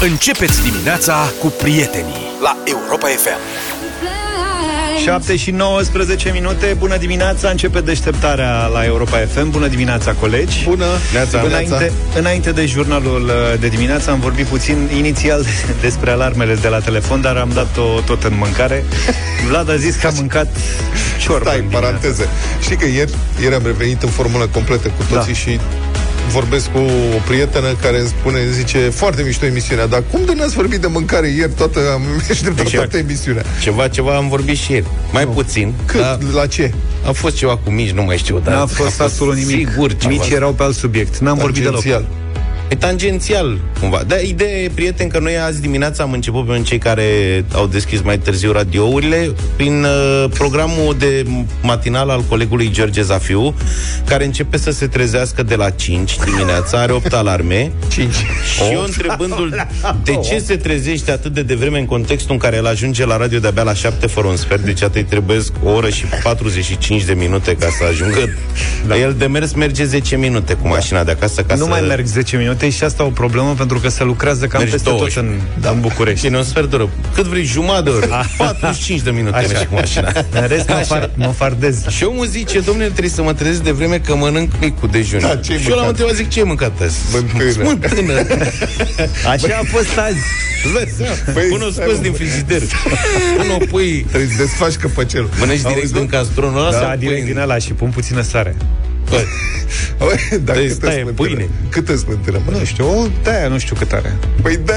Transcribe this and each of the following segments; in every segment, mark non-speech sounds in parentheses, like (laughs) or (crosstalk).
Începeți dimineața cu prietenii la Europa FM. 7 și 19 minute, bună dimineața, începe deșteptarea la Europa FM. Bună dimineața, colegi. Bună, neața, înainte, neața. înainte de jurnalul uh, de dimineață am vorbit puțin inițial (laughs) despre alarmele de la telefon, dar am dat-o tot în mâncare. (laughs) Vlad a zis că a mâncat ciorbă Stai, paranteză. Știi că ieri, ieri am revenit în formulă completă cu toții da. și vorbesc cu o prietenă care îmi spune, zice, foarte mișto emisiunea, dar cum de n-ați vorbit de mâncare ieri toată, am (laughs) așteptat deci, toată emisiunea? Ceva, ceva am vorbit și ieri. Mai nu. puțin. Cât? Dar la ce? A fost ceva cu mici, nu mai știu, dar... N-a fost absolut nimic. Sigur, ceva. Mici erau pe alt subiect. N-am vorbit deloc. E tangențial, cumva. Dar ideea e, prieten, că noi azi dimineața am început pe cei care au deschis mai târziu radiourile prin uh, programul de matinal al colegului George Zafiu, care începe să se trezească de la 5 dimineața, are 8 alarme. (laughs) 5. Și eu întrebându-l de ce se trezește atât de devreme în contextul în care el ajunge la radio de-abia la 7 fără un sfert, deci atât trebuie o oră și 45 de minute ca să ajungă. Da. El de mers merge 10 minute cu mașina de acasă ca nu să... mai merg 10 minute minute și asta o problemă pentru că se lucrează cam Mergi peste tot în, da. în București. Bine, un sfert de oră. Cât vrei, jumătate de oră. (laughs) 45 de minute Așa. mergi cu mașina. În rest, mă, far, mă fardez. Și omul zice, domnule, trebuie să mă trezesc de vreme că mănânc micul dejun. Da, și eu l-am întrebat, zic, ce ai mănâncat azi? Mântână. Mântână. (laughs) Așa a fost azi. Păi, Până scos din frigider. Până o pui... Trebuie să desfaci căpăcelul. Mănânci direct din castronul ăla? Da, direct din ăla și pun puțină sare. Păi, (laughs) dar câtă stai, pâine. Câtă smântână Nu știu, o, de nu știu cât are. Păi da,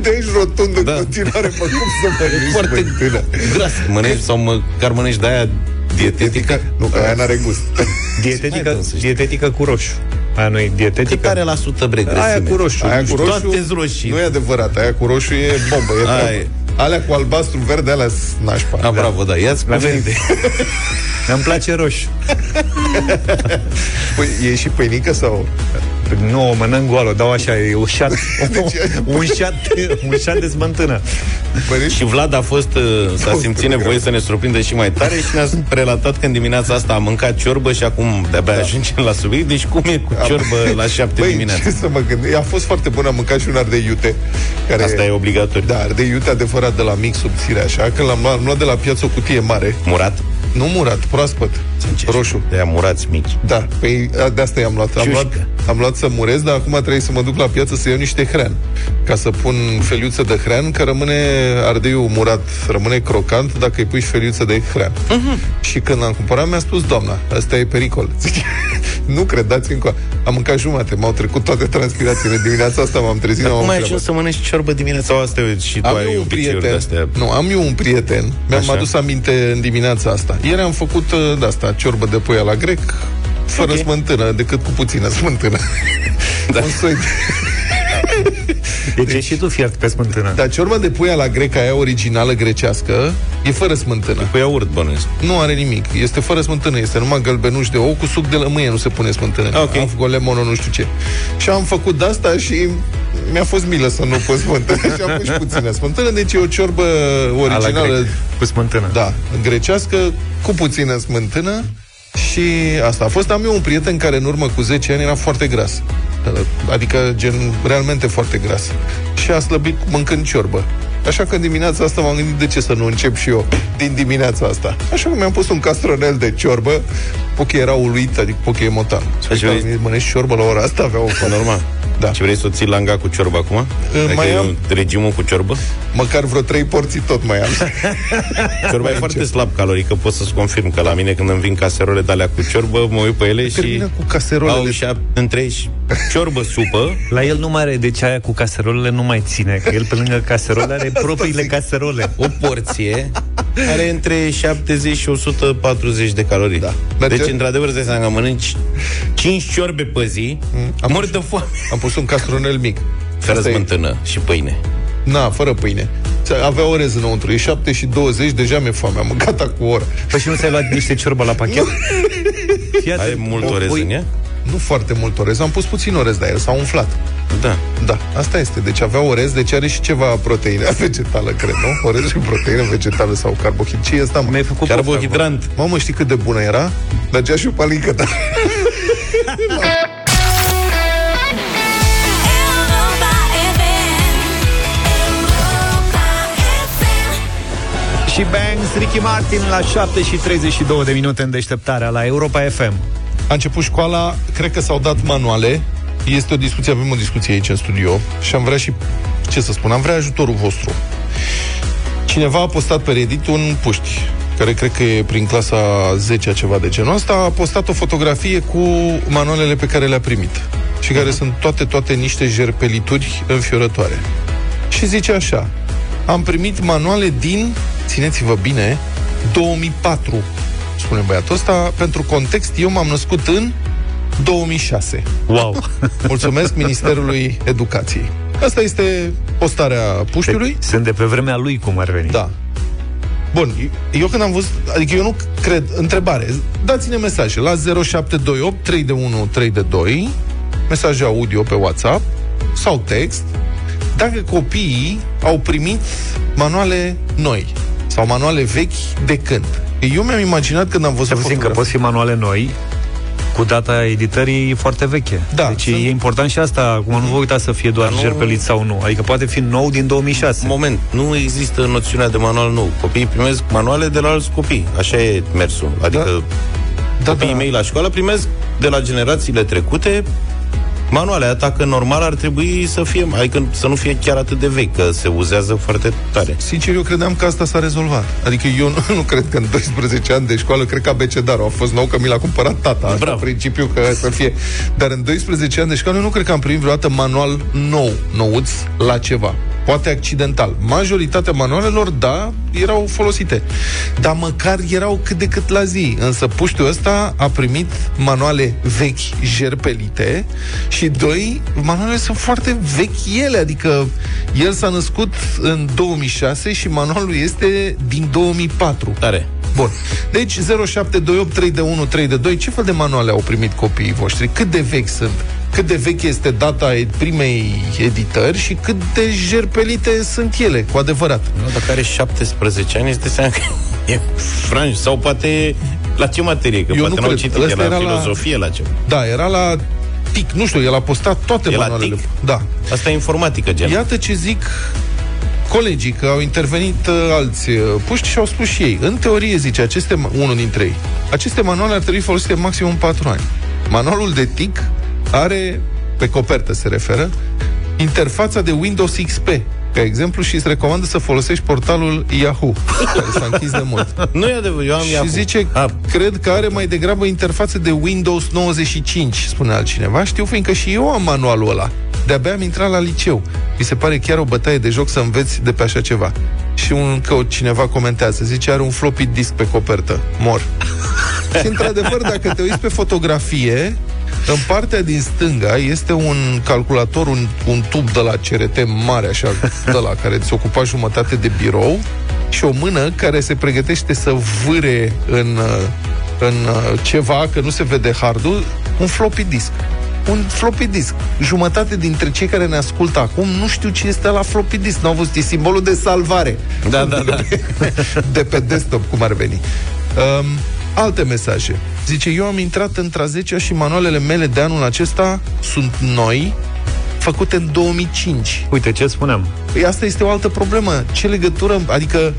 de aici rotund în da. continuare, mă, cum să (laughs) mănânci Foarte smântână? gras. Mănânci sau măcar mănânci de aia dietetică? Nu, că aia n-are gust. (laughs) Dietetică, dietetică cu roșu. Aia nu e dietetică. Cât are la sută bre Aia cu roșu. Aia cu roșu, Toate roșii. Nu e adevărat. Aia cu roșu e bombă. E aia, Alea cu albastru verde, alea nașpa. A, bravo, da, ia-ți cuvinte. Îmi (laughs) place roșu. (laughs) păi, e și pâinică sau... Nu, o mănânc goală, dau așa, e ușat, (laughs) deci, un, șat, un șat de smântână. Și Vlad a fost, uh, s-a simțit nevoie să ne surprindă și mai tare și ne-a relatat că în dimineața asta a mâncat ciorbă și acum de-abia da. ajungem la subiect. Deci cum e cu ciorbă la șapte Băi, dimineața? ce să mă gândesc? A fost foarte bun, am mâncat și un ardei iute. Care asta e obligatoriu. Da, ardei iute adevărat de la mic subțire, așa, când l-am luat, am luat de la piață o cutie mare. Murat? Nu murat, proaspăt. Sincer, roșu. De murați mici. Da, păi de asta i-am luat. Am luat, am luat să murez, dar acum trebuie să mă duc la piață să iau niște hrean. Ca să pun feliuță de hrean, că rămâne ardeiul murat, rămâne crocant dacă îi pui feliuță de hrean. Uh-huh. Și când am cumpărat, mi-a spus doamna, asta e pericol. (laughs) Zice, nu credați încă. Am mâncat jumate, m-au trecut toate transpirațiile. Dimineața asta m-am trezit. Dar cum ai ajuns să mănânci ciorbă dimineața asta și tu am ai un prieten, Nu, am eu un prieten. Mi-am adus aminte în dimineața asta. Ieri am făcut uh, de asta, ciorbă de pui la grec, fără okay. smântână, decât cu puțină smântână. Da. (laughs) Un soi de... Deci, deci și tu fiert pe smântână. Dar ciorba de pui la greca aia originală grecească e fără smântână. Pui urt, bănuiesc. Nu are nimic. Este fără smântână. Este numai gălbenuș de ou cu suc de lămâie. Nu se pune smântână. Okay. Am făcut lemon, nu știu ce. Și am făcut de asta și mi-a fost milă să nu pun smântână (laughs) și am pus și puțină smântână. Deci e o ciorbă originală. Cu smântână. Da, grecească, cu puțină smântână. Și asta a fost. Am eu un prieten care în urmă cu 10 ani era foarte gras. Adică, gen, realmente foarte gras. Și a slăbit mâncând ciorbă. Așa că în dimineața asta m-am gândit de ce să nu încep și eu din dimineața asta. Așa că mi-am pus un castronel de ciorbă. Poche era uluit, adică Poche e motan. Mănânci ciorbă la ora asta, avea o Normal. Da. Și vrei să o ții langa cu ciorbă acum? Adică mai am... Regimul cu ciorbă? Măcar vreo trei porții tot mai am. (laughs) Ciorba e foarte slab calorică, pot să-ți confirm că la mine când îmi vin caserole de alea cu ciorbă, mă uit pe ele și cu caserolele. au și între și ciorbă, supă. La el nu mai are, deci aia cu caserolele nu mai ține, că el pe lângă caserole are propriile caserole. O porție are între 70 și 140 de calorii. Da. Deci, într-adevăr, îți dai mănânci 5 ciorbe pe zi, mm, am mor de foame. Am pus un castronel mic. Fără smântână și pâine. Na, fără pâine. Avea orez înăuntru. E 7 și 20, deja mi-e foame. Am mâncat cu o oră. Păi și nu ți-ai luat niște ciorbă la pachet? Fiat Ai mult o, orez în ea? nu foarte mult orez, am pus puțin orez, dar el s-a umflat. Da. Da, asta este. Deci avea orez, deci are și ceva proteine (laughs) vegetală, cred, nu? Orez și proteine vegetală sau carbohid. Ce e asta, mă? Mi-ai făcut carbohidrant. Mamă, știi cât de bună era? dar și o palincă, da. (laughs) și Banks, Ricky Martin la 7 și 32 de minute în deșteptarea la Europa FM. A început școala, cred că s-au dat manuale. Este o discuție, avem o discuție aici în studio și am vrea și, ce să spun, am vrea ajutorul vostru. Cineva a postat pe Reddit un puști, care cred că e prin clasa 10 ceva de genul ăsta, a postat o fotografie cu manualele pe care le-a primit și care sunt toate, toate niște jerpelituri înfiorătoare. Și zice așa, am primit manuale din, țineți-vă bine, 2004, spune băiatul ăsta. Pentru context, eu m-am născut în 2006. Wow! Mulțumesc Ministerului Educației. Asta este postarea puștiului. Sunt de pe vremea lui, cum ar veni. Da. Bun, eu când am văzut, adică eu nu cred, întrebare, dați-ne mesaje la 0728 3 de 1 3 de 2, mesaje audio pe WhatsApp sau text, dacă copiii au primit manuale noi sau manuale vechi de când. Eu mi-am imaginat când am văzut puțin că pot fi manuale noi, cu data editării foarte veche. Da, deci sunt... e important și asta, cum nu vă uitați să fie doar nu... jerpelit sau nu. Adică poate fi nou din 2006. Moment, nu există noțiunea de manual nou. Copiii primesc manuale de la alți copii. Așa e mersul. Adică da. copiii da, da. mei la școală primesc de la generațiile trecute manuale. Atacă normal ar trebui să fie, adică să nu fie chiar atât de vechi, că se uzează foarte tare. Sincer, eu credeam că asta s-a rezolvat. Adică eu nu, (laughs) nu cred că în 12 ani de școală, cred că abecedarul a fost nou, că mi l-a cumpărat tata. Asta principiu că să fie. Dar în 12 ani de școală, eu nu cred că am primit vreodată manual nou, nouț, la ceva poate accidental. Majoritatea manualelor, da, erau folosite. Dar măcar erau cât de cât la zi. Însă puștiul ăsta a primit manuale vechi, jerpelite și doi, manualele sunt foarte vechi ele, adică el s-a născut în 2006 și manualul este din 2004. Tare. Bun. Deci 0728 3 de 1 3 de 2, ce fel de manuale au primit copiii voștri? Cât de vechi sunt? cât de veche este data primei editări și cât de jerpelite sunt ele, cu adevărat. Nu, dacă are 17 ani, este seama că e franj, sau poate la ce materie, că Eu poate nu n-au citit, e la filozofie, la, la ce. Da, era la TIC, nu știu, el a postat toate e manualele. Da. Asta e informatică, gen. Iată ce zic colegii, că au intervenit uh, alți uh, puști și au spus și ei. În teorie, zice, aceste, unul dintre ei, aceste manuale ar trebui folosite maximum 4 ani. Manualul de TIC are, pe copertă se referă, interfața de Windows XP, ca exemplu, și îți recomandă să folosești portalul Yahoo, care s-a închis de mult. (laughs) Nu e adevărat, eu am Și Yahoo. zice, A. cred că are mai degrabă interfață de Windows 95, spune altcineva. Știu, fiindcă și eu am manualul ăla. De-abia am intrat la liceu. Mi se pare chiar o bătaie de joc să înveți de pe așa ceva. Și un, că cineva comentează, zice, are un floppy disk pe copertă. Mor. și într-adevăr, dacă te uiți pe fotografie, în partea din stânga este un calculator, un, un tub de la CRT mare, așa, de la care ți ocupa jumătate de birou și o mână care se pregătește să vâre în, în ceva, că nu se vede hardul, un floppy disk un floppy disk. Jumătate dintre cei care ne ascultă acum nu știu ce este la floppy disk. Nu au văzut, e simbolul de salvare. Da, da, da. (laughs) De pe desktop, cum ar veni. Um, alte mesaje. Zice, eu am intrat într-a 10 și manualele mele de anul acesta sunt noi, făcute în 2005. Uite, ce spuneam? Păi asta este o altă problemă. Ce legătură, adică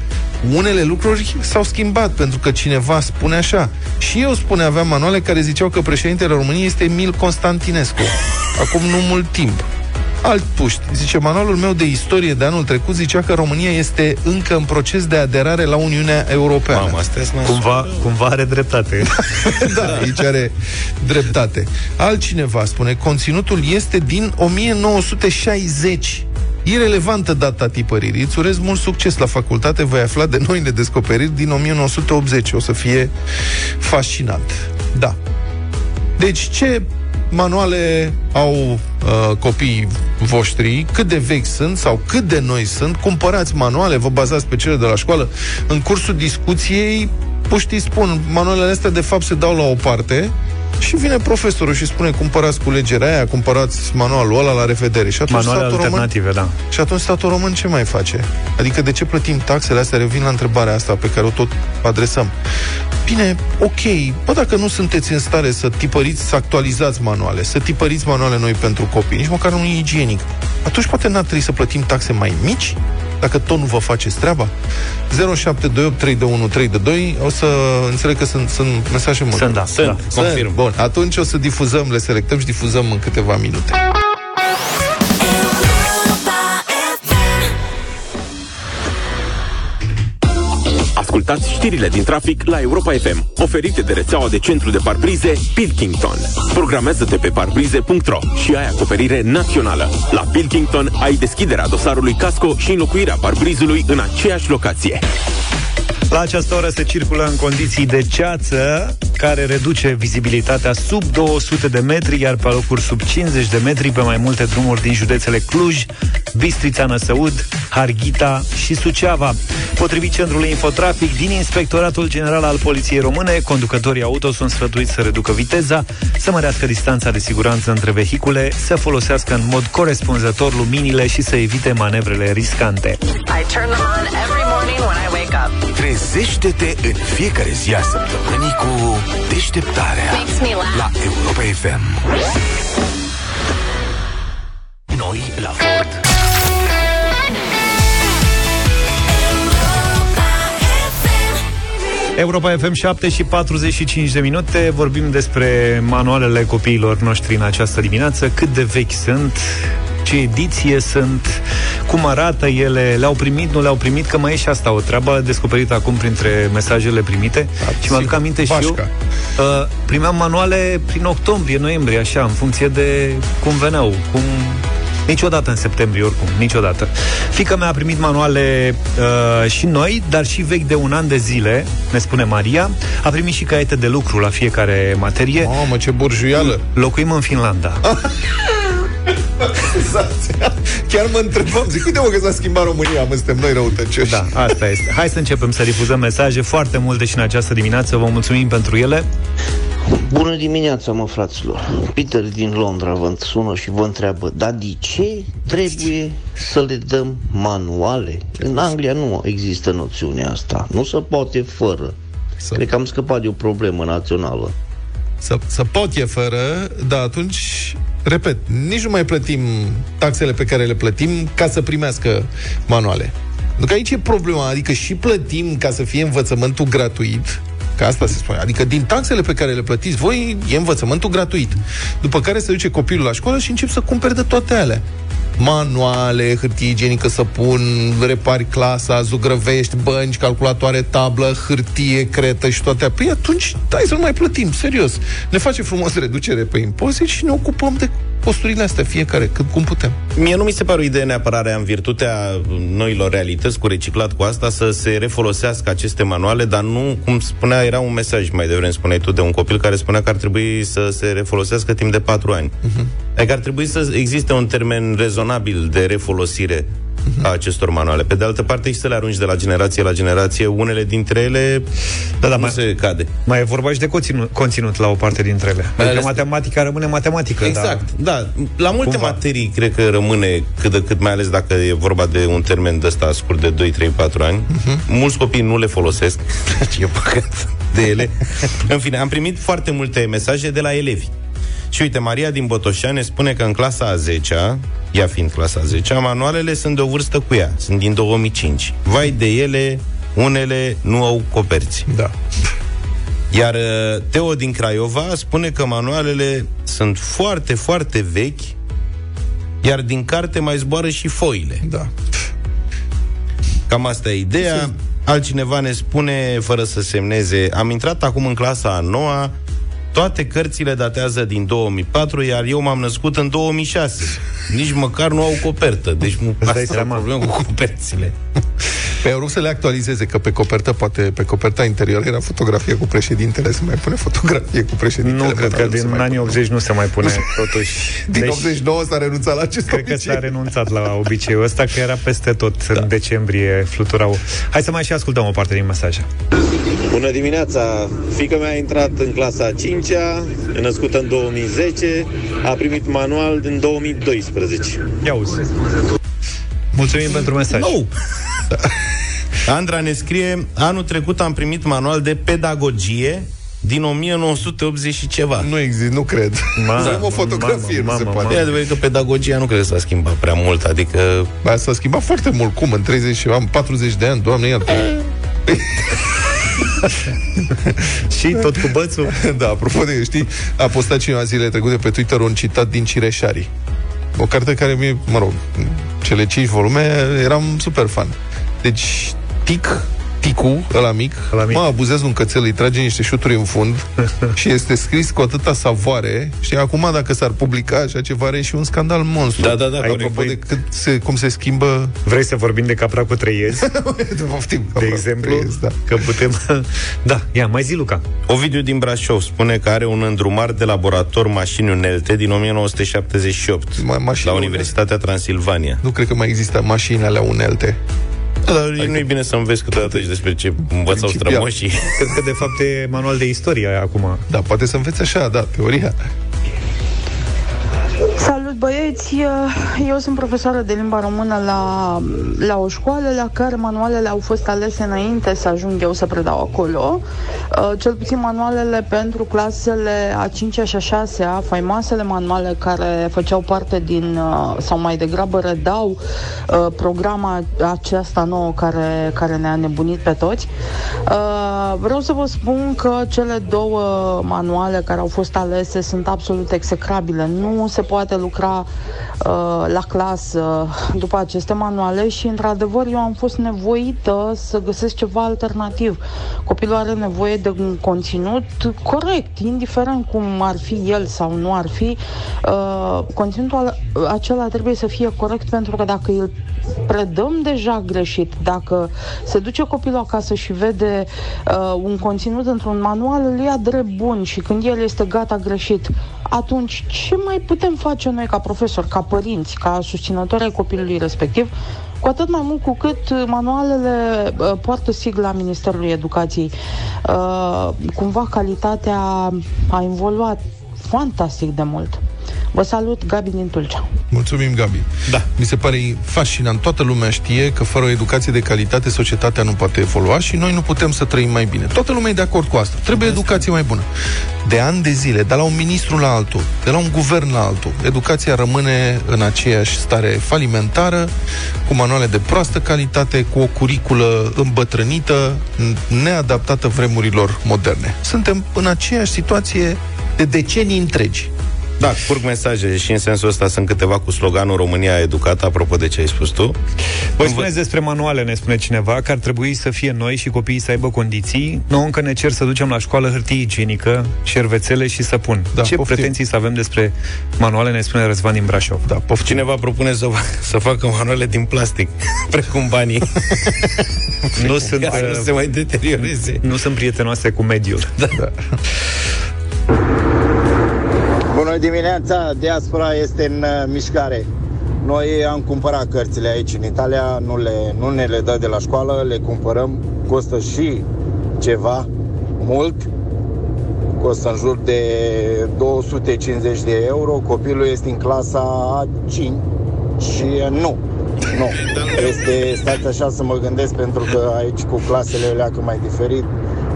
unele lucruri s-au schimbat, pentru că cineva spune așa. Și eu spune, aveam manuale care ziceau că președintele României este Emil Constantinescu. (laughs) Acum nu mult timp alt puști. Zice, manualul meu de istorie de anul trecut zicea că România este încă în proces de aderare la Uniunea Europeană. Mamă, astea cumva, cumva are dreptate. (laughs) da, aici are dreptate. Altcineva spune, conținutul este din 1960. Irelevantă data tipăririi. Îți urez mult succes la facultate. Voi afla de noile descoperiri din 1980. O să fie fascinant. Da. Deci, ce manuale au uh, copiii voștri, cât de vechi sunt sau cât de noi sunt, cumpărați manuale, vă bazați pe cele de la școală. În cursul discuției, puștii spun, manualele astea de fapt se dau la o parte și vine profesorul și spune cumpărați culegerea aia, cumpărați manualul ăla, la revedere. Și atunci Manuale alternative, român, da. Și atunci statul român ce mai face? Adică de ce plătim taxele astea? Revin la întrebarea asta pe care o tot adresăm. Bine, ok, bă, dacă nu sunteți în stare să tipăriți, să actualizați manuale, să tipăriți manuale noi pentru copii, nici măcar nu e igienic, atunci poate n-ar trebui să plătim taxe mai mici dacă tot nu vă faceți treaba? 0728 o să înțeleg că sunt, sunt mesaje multe. Sunt, da. Sunt, da. confirm. Bun, atunci o să difuzăm, le selectăm și difuzăm în câteva minute. Ascultați știrile din trafic la Europa FM, oferite de rețeaua de centru de parbrize Pilkington. Programează-te pe parbrize.ro și ai acoperire națională. La Pilkington ai deschiderea dosarului casco și înlocuirea parbrizului în aceeași locație. La această oră se circulă în condiții de ceață, care reduce vizibilitatea sub 200 de metri, iar pe locuri sub 50 de metri pe mai multe drumuri din județele Cluj, Bistrița Năsăud, Harghita și Suceava. Potrivit Centrului Infotrafic din Inspectoratul General al Poliției Române, conducătorii auto sunt sfătuiți să reducă viteza, să mărească distanța de siguranță între vehicule, să folosească în mod corespunzător luminile și să evite manevrele riscante. I turn them on every morning when I wake up. Trezește-te în fiecare zi a săptămânii cu deșteptarea Makes me laugh. la Europa FM. Noi la Ford Europa FM 7 și 45 de minute Vorbim despre manualele copiilor noștri în această dimineață Cât de vechi sunt ce ediție sunt, cum arată ele, le-au primit, nu le-au primit, că mai e și asta o treabă descoperită acum printre mesajele primite. Da, și mă aduc aminte și eu, Pașca. uh, primeam manuale prin octombrie, noiembrie, așa, în funcție de cum veneau, cum Niciodată în septembrie, oricum, niciodată. Fica mea a primit manuale uh, și noi, dar și vechi de un an de zile, ne spune Maria. A primit și caiete de lucru la fiecare materie. Mamă, ce burjuială! Locuim în Finlanda. (laughs) Senzația. Chiar mă întrebam, zic, uite mă că s-a schimbat România, mă, suntem noi răutăcioși. Da, asta este. Hai să începem să difuzăm mesaje foarte multe și în această dimineață. Vă mulțumim pentru ele. Bună dimineața, mă, fraților! Peter din Londra vă sună și vă întreabă, dar de ce trebuie să le dăm manuale? În Anglia nu există noțiunea asta. Nu se poate fără. Să- Cred că am scăpat de o problemă națională. Să, să pot e fără, dar atunci, repet, nici nu mai plătim taxele pe care le plătim ca să primească manuale. Pentru că aici e problema, adică și plătim ca să fie învățământul gratuit, Că asta se spune. Adică din taxele pe care le plătiți voi, e învățământul gratuit. După care se duce copilul la școală și încep să cumpere de toate alea. Manuale, hârtie igienică să pun, repari clasa, zugrăvești, bănci, calculatoare, tablă, hârtie, cretă și toate. Păi atunci, hai să nu mai plătim, serios. Ne face frumos reducere pe impozit și ne ocupăm de posturile astea, fiecare, cât cum putem. Mie nu mi se pare o idee neapărat rea în virtutea noilor realități cu reciclat cu asta să se refolosească aceste manuale, dar nu, cum spunea, era un mesaj mai devreme, spuneai tu, de un copil care spunea că ar trebui să se refolosească timp de patru ani. Uh-huh. Adică ar trebui să existe un termen rezonabil de refolosire a acestor manuale. Pe de altă parte, și să le arunci de la generație la generație, unele dintre ele Da, da, nu mai- se cade. Mai e vorba și de conținut, conținut la o parte dintre ele. Adică ales- matematica rămâne matematică. Exact, da. La multe Cumva. materii cred că rămâne cât de cât, mai ales dacă e vorba de un termen de ăsta scurt de 2, 3, 4 ani. Uh-huh. Mulți copii nu le folosesc. e păcat de ele. în fine, am primit foarte multe mesaje de la elevi. Și uite, Maria din Botoșani ne spune că în clasa a 10-a, ea fiind clasa a 10-a, manualele sunt de o vârstă cu ea, sunt din 2005. Vai de ele, unele nu au coperți. Da. Iar uh, Teo din Craiova spune că manualele sunt foarte, foarte vechi, iar din carte mai zboară și foile. Da. Cam asta e ideea. Altcineva ne spune, fără să semneze, am intrat acum în clasa a noua, toate cărțile datează din 2004, iar eu m-am născut în 2006. Nici măcar nu au copertă. Deci nu dai asta e o seama. problemă cu coperțile. Păi au vrut să le actualizeze, că pe copertă, poate pe coperta interioară era fotografie cu președintele, se mai pune fotografie cu președintele. Nu, cred că manualul se din mai anii pune. 80 nu se mai pune, (laughs) totuși. Din Deci, 89 s-a renunțat la acest Cred că obicei. s-a renunțat la (laughs) obiceiul ăsta, că era peste tot în decembrie fluturau. Hai să mai și ascultăm o parte din mesaje. Bună dimineața! Fica mea a intrat în clasa a 5-a, e născută în 2010, a primit manual din 2012. Ia uzi. Mulțumim pentru mesaj. Nou! (laughs) Andra ne scrie, anul trecut am primit manual de pedagogie din 1980 și ceva. Nu există, nu cred. Mamă, Să am o fotografie, mamă, nu se mamă, poate. E adevărat că pedagogia nu cred că s-a schimbat prea mult, adică Ba, s-a schimbat foarte mult. Cum? În 30 și am 40 de ani, doamne iartă. (laughs) (laughs) Și tot cu bățul. (laughs) da, apropo de, știi, a postat cineva zilele trecute pe Twitter un citat din Cireșarii. O carte care mi mă rog, cele cinci volume, eram super fan. Deci, tic, Ticu, ăla mic, Ăla mic. mă abuzează un cățel, îi trage niște șuturi în fund (laughs) și este scris cu atâta savoare și acum dacă s-ar publica așa ceva are și un scandal monstru. Da, da, da, Apropo corect. de cât se, cum se schimbă Vrei să vorbim de capra cu trei iezi? (laughs) Poftim, De exemplu, da. că putem... (laughs) Da, ia, mai zi, Luca. Ovidiu din Brașov spune că are un îndrumar de laborator mașini unelte din 1978 Ma- mașini la unelte? Universitatea Transilvania. Nu cred că mai există mașini alea unelte. Da, dar nu e bine să înveți câteodată și despre ce învățau Principial. strămoșii. Cred că, de fapt, e manual de istorie acum. Da, poate să înveți așa, da, teoria. Salut băieți, eu sunt profesoară de limba română la, la o școală la care manualele au fost alese înainte să ajung eu să predau acolo. Uh, Cel puțin manualele pentru clasele a 5-a și a 6-a, faimoasele manuale care făceau parte din, uh, sau mai degrabă redau uh, programa aceasta nouă care, care ne-a nebunit pe toți. Uh, Vreau să vă spun că cele două manuale care au fost alese sunt absolut execrabile. Nu se poate lucra uh, la clasă după aceste manuale și, într-adevăr, eu am fost nevoită să găsesc ceva alternativ. Copilul are nevoie de un conținut corect, indiferent cum ar fi el sau nu ar fi. Uh, conținutul acela trebuie să fie corect pentru că dacă îl predăm deja greșit, dacă se duce copilul acasă și vede uh, un conținut într-un manual, îl ia drept bun și când el este gata greșit, atunci ce mai putem face noi ca profesori, ca părinți, ca susținători ai copilului respectiv, cu atât mai mult cu cât manualele uh, poartă sigla Ministerului Educației. Uh, cumva calitatea a evoluat fantastic de mult. Vă salut, Gabi din Tulcea. Mulțumim, Gabi. Da. Mi se pare fascinant. Toată lumea știe că fără o educație de calitate, societatea nu poate evolua și noi nu putem să trăim mai bine. Toată lumea e de acord cu asta. Trebuie educație mai bună. De ani de zile, de la un ministru la altul, de la un guvern la altul, educația rămâne în aceeași stare falimentară, cu manuale de proastă calitate, cu o curiculă îmbătrânită, neadaptată vremurilor moderne. Suntem în aceeași situație de decenii întregi. Da, curg mesaje și în sensul ăsta sunt câteva cu sloganul România educată, apropo de ce ai spus tu. Voi spuneți despre manuale, ne spune cineva, că ar trebui să fie noi și copiii să aibă condiții. Noi încă ne cer să ducem la școală hârtie igienică, șervețele și săpun. Da, Ce poftim. pretenții să avem despre manuale, ne spune Răzvan din Brașov. Da, poftim. Cineva propune să, să facă manuale din plastic, (laughs) precum banii, (laughs) Nu sunt, ca să nu uh, se mai deterioreze. nu sunt prietenoase cu mediul. Da. Bună dimineața, diaspora este în uh, mișcare. Noi am cumpărat cărțile aici în Italia, nu, le, nu ne le dă de la școală, le cumpărăm, costă și ceva, mult, costă în jur de 250 de euro, copilul este în clasa a 5 și uh, nu, nu. (laughs) Este, stați așa să mă gândesc pentru că aici cu clasele leacă mai diferit,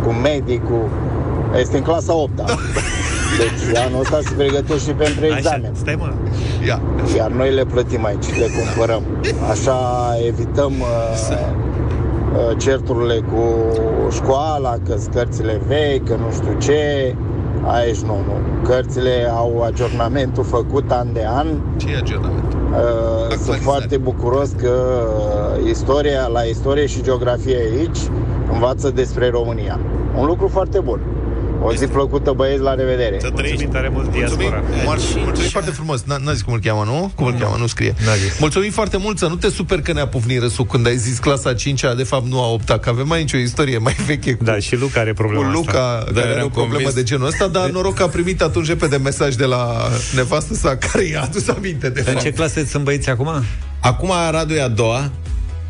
cu medii, cu... Este în clasa 8 (laughs) Deci anul ăsta se pregătește și pentru examen. stai mă. Ia. Iar noi le plătim aici, le cumpărăm. Așa evităm uh, uh, certurile cu școala, că cărțile vechi, că nu știu ce. Aici nu, nu. Cărțile au aggiornamentul făcut an de an. Ce e aggiornament? Uh, sunt Actualizare. foarte bucuros că uh, istoria, la istorie și geografie aici învață despre România. Un lucru foarte bun. O zi plăcută, băieți, la revedere! Să trăiești. Mulțumim tare mult, diaspora. Mulțumim, mulțumim foarte frumos. N- N-a zis cum îl cheamă, nu? Cum îl cheamă, nu scrie. N-a zis. Mulțumim foarte mult, să nu te super că ne-a pufnit râsul când ai zis clasa 5-a, de fapt nu a 8 că avem aici o istorie mai veche cu, Da, și Luca are cu problema asta. Luca, Da, care are eram o problemă convins. de genul ăsta, dar noroc că a primit atunci repede mesaj de la nevastă sa, care i-a adus aminte de În fapt. ce clase sunt băieți acum? Acum Radu e a doua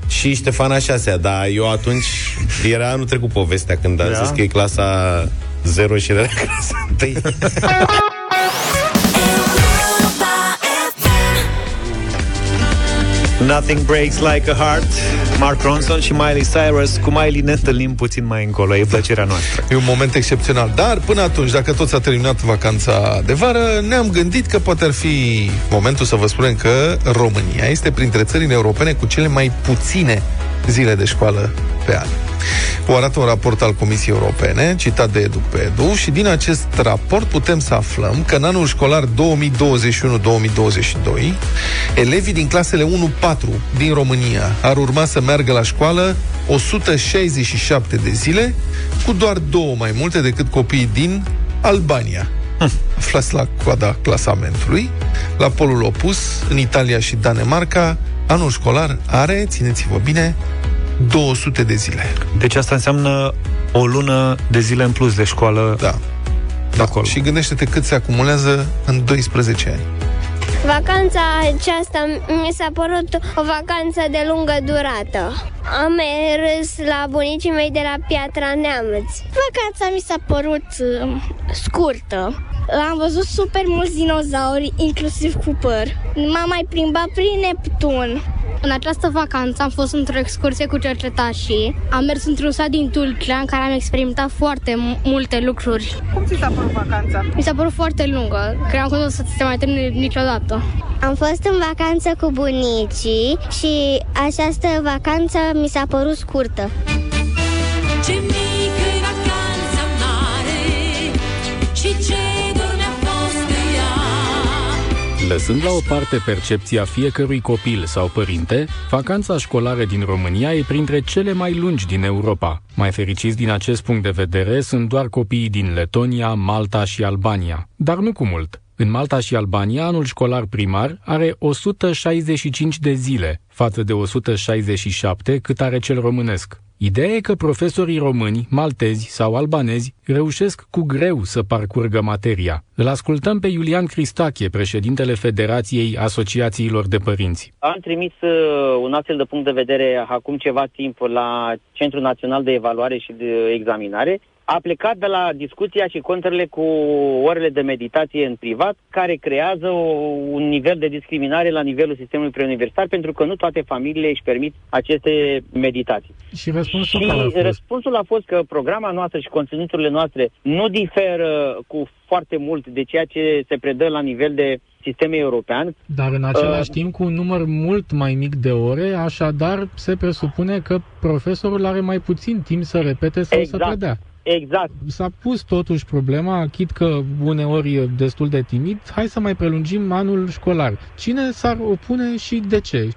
și Ștefan a șasea, dar eu atunci era anul trecut povestea când a Da? zis că e clasa 0 și era clasa 1. Nothing Breaks Like a Heart. Mark Ronson și Miley Cyrus Cu Miley ne întâlnim puțin mai încolo. E plăcerea noastră. E un moment excepțional Dar până atunci, dacă tot s-a terminat vacanța de vară Ne-am gândit că poate ar fi momentul să vă spunem că România este printre țările europene Cu cele mai puține zile de școală pe an o arată un raport al Comisiei Europene, citat de Educ pe Edu, și din acest raport putem să aflăm că în anul școlar 2021-2022, elevii din clasele 1-4 din România ar urma să meargă la școală 167 de zile, cu doar două mai multe decât copiii din Albania. Aflați la coada clasamentului. La polul opus, în Italia și Danemarca, anul școlar are, țineți-vă bine, 200 de zile. Deci asta înseamnă o lună de zile în plus de școală Da. de acolo. Și gândește-te cât se acumulează în 12 ani. Vacanța aceasta mi s-a părut o vacanță de lungă durată. Am mers la bunicii mei de la Piatra Neamț. Vacanța mi s-a părut uh, scurtă. Am văzut super mulți dinozauri, inclusiv cu păr. M-am mai plimbat prin Neptun. În această vacanță am fost într-o excursie cu cercetașii. Am mers într-un sat din Tulcea în care am experimentat foarte m- multe lucruri. Cum ți s-a părut vacanța? Mi s-a părut foarte lungă. Credeam că nu o să se mai termine niciodată. Am fost în vacanță cu bunicii și această vacanță mi s-a părut scurtă. Ce mică Lăsând la o parte percepția fiecărui copil sau părinte, vacanța școlară din România e printre cele mai lungi din Europa. Mai fericiți din acest punct de vedere sunt doar copiii din Letonia, Malta și Albania, dar nu cu mult. În Malta și Albania, anul școlar primar are 165 de zile, față de 167 cât are cel românesc. Ideea e că profesorii români, maltezi sau albanezi reușesc cu greu să parcurgă materia. Îl ascultăm pe Iulian Cristache, președintele Federației Asociațiilor de Părinți. Am trimis uh, un astfel de punct de vedere acum ceva timp la Centrul Național de Evaluare și de Examinare. A plecat de la discuția și contrele cu orele de meditație în privat, care creează o, un nivel de discriminare la nivelul sistemului preuniversitar, pentru că nu toate familiile își permit aceste meditații. Și răspunsul Și care a fost? răspunsul a fost că programa noastră și conținuturile noastre nu diferă cu foarte mult de ceea ce se predă la nivel de sistem european. Dar în același Uh, timp cu un număr mult mai mic de ore, așadar se presupune că profesorul are mai puțin timp să repete sau să Exact. predea. Exact. S-a pus totuși problema, chit că uneori e destul de timid, hai să mai prelungim anul școlar. Cine s-ar opune și de ce?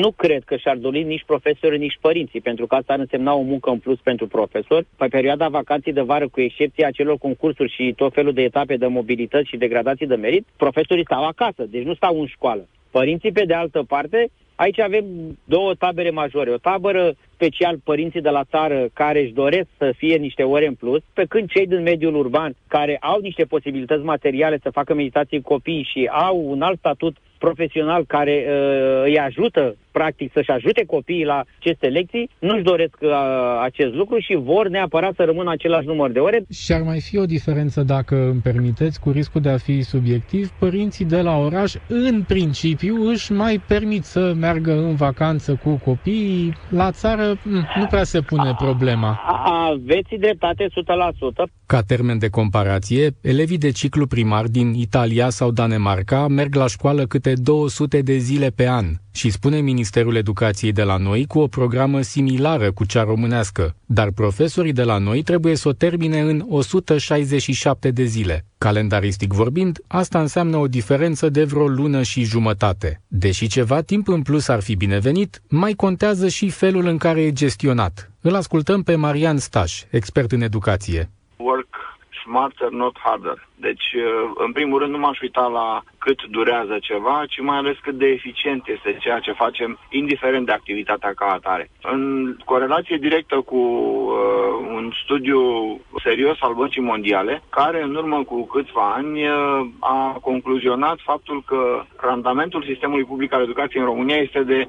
Nu cred că și-ar dori nici profesorii, nici părinții, pentru că asta ar însemna o muncă în plus pentru profesori. Pe perioada vacanței de vară, cu excepția acelor concursuri și tot felul de etape de mobilități și de gradații de merit, profesorii stau acasă, deci nu stau în școală. Părinții, pe de altă parte, aici avem două tabere majore. O tabără special părinții de la țară care își doresc să fie niște ore în plus, pe când cei din mediul urban care au niște posibilități materiale să facă meditații copii și au un alt statut profesional care uh, îi ajută practic să-și ajute copiii la aceste lecții, nu-și doresc uh, acest lucru și vor neapărat să rămână același număr de ore. Și ar mai fi o diferență, dacă îmi permiteți, cu riscul de a fi subiectiv, părinții de la oraș, în principiu, își mai permit să meargă în vacanță cu copiii. La țară m, nu prea se pune problema. Aveți dreptate 100%. Ca termen de comparație, elevii de ciclu primar din Italia sau Danemarca merg la școală câte 200 de zile pe an și spune Ministerul Educației de la noi cu o programă similară cu cea românească, dar profesorii de la noi trebuie să o termine în 167 de zile. Calendaristic vorbind, asta înseamnă o diferență de vreo lună și jumătate. Deși ceva timp în plus ar fi binevenit, mai contează și felul în care e gestionat. Îl ascultăm pe Marian Staș, expert în educație. work smarter, not harder. Deci, uh, în primul rând, nu m-aș uita la cât durează ceva, ci mai ales cât de eficient este ceea ce facem, indiferent de activitatea ca atare. În corelație directă cu uh, un studiu serios al Băncii Mondiale, care în urmă cu câțiva ani uh, a concluzionat faptul că randamentul sistemului public al educației în România este de 60%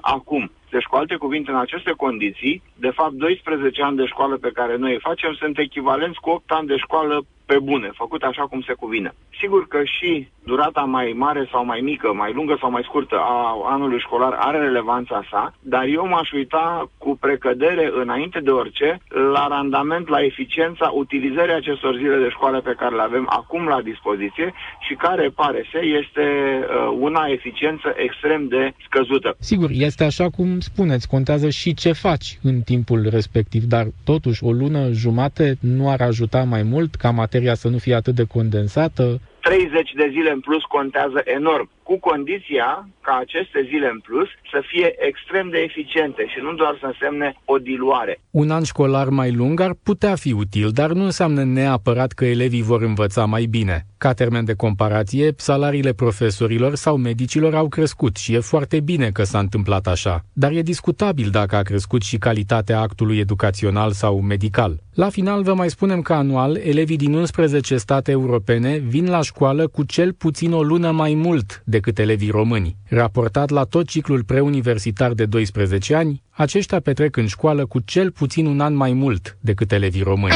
acum. Deci, cu alte cuvinte, în aceste condiții, de fapt, 12 ani de școală pe care noi îi facem sunt echivalenți cu 8 ani de școală pe bune, făcute așa cum se cuvine. Sigur că și durata mai mare sau mai mică, mai lungă sau mai scurtă a anului școlar are relevanța sa, dar eu m-aș uita cu precădere înainte de orice la randament, la eficiența utilizării acestor zile de școală pe care le avem acum la dispoziție și care, pare să, este uh, una eficiență extrem de scăzută. Sigur, este așa cum spuneți, contează și ce faci în timpul respectiv, dar totuși o lună jumate nu ar ajuta mai mult ca materia să nu fie atât de condensată, 30 de zile în plus contează enorm, cu condiția ca aceste zile în plus să fie extrem de eficiente și nu doar să însemne o diluare. Un an școlar mai lung ar putea fi util, dar nu înseamnă neapărat că elevii vor învăța mai bine. Ca termen de comparație, salariile profesorilor sau medicilor au crescut și e foarte bine că s-a întâmplat așa, dar e discutabil dacă a crescut și calitatea actului educațional sau medical. La final vă mai spunem că anual elevii din 11 state europene vin la școală cu cel puțin o lună mai mult decât elevii români. Raportat la tot ciclul preuniversitar de 12 ani, aceștia petrec în școală cu cel puțin un an mai mult decât elevii români.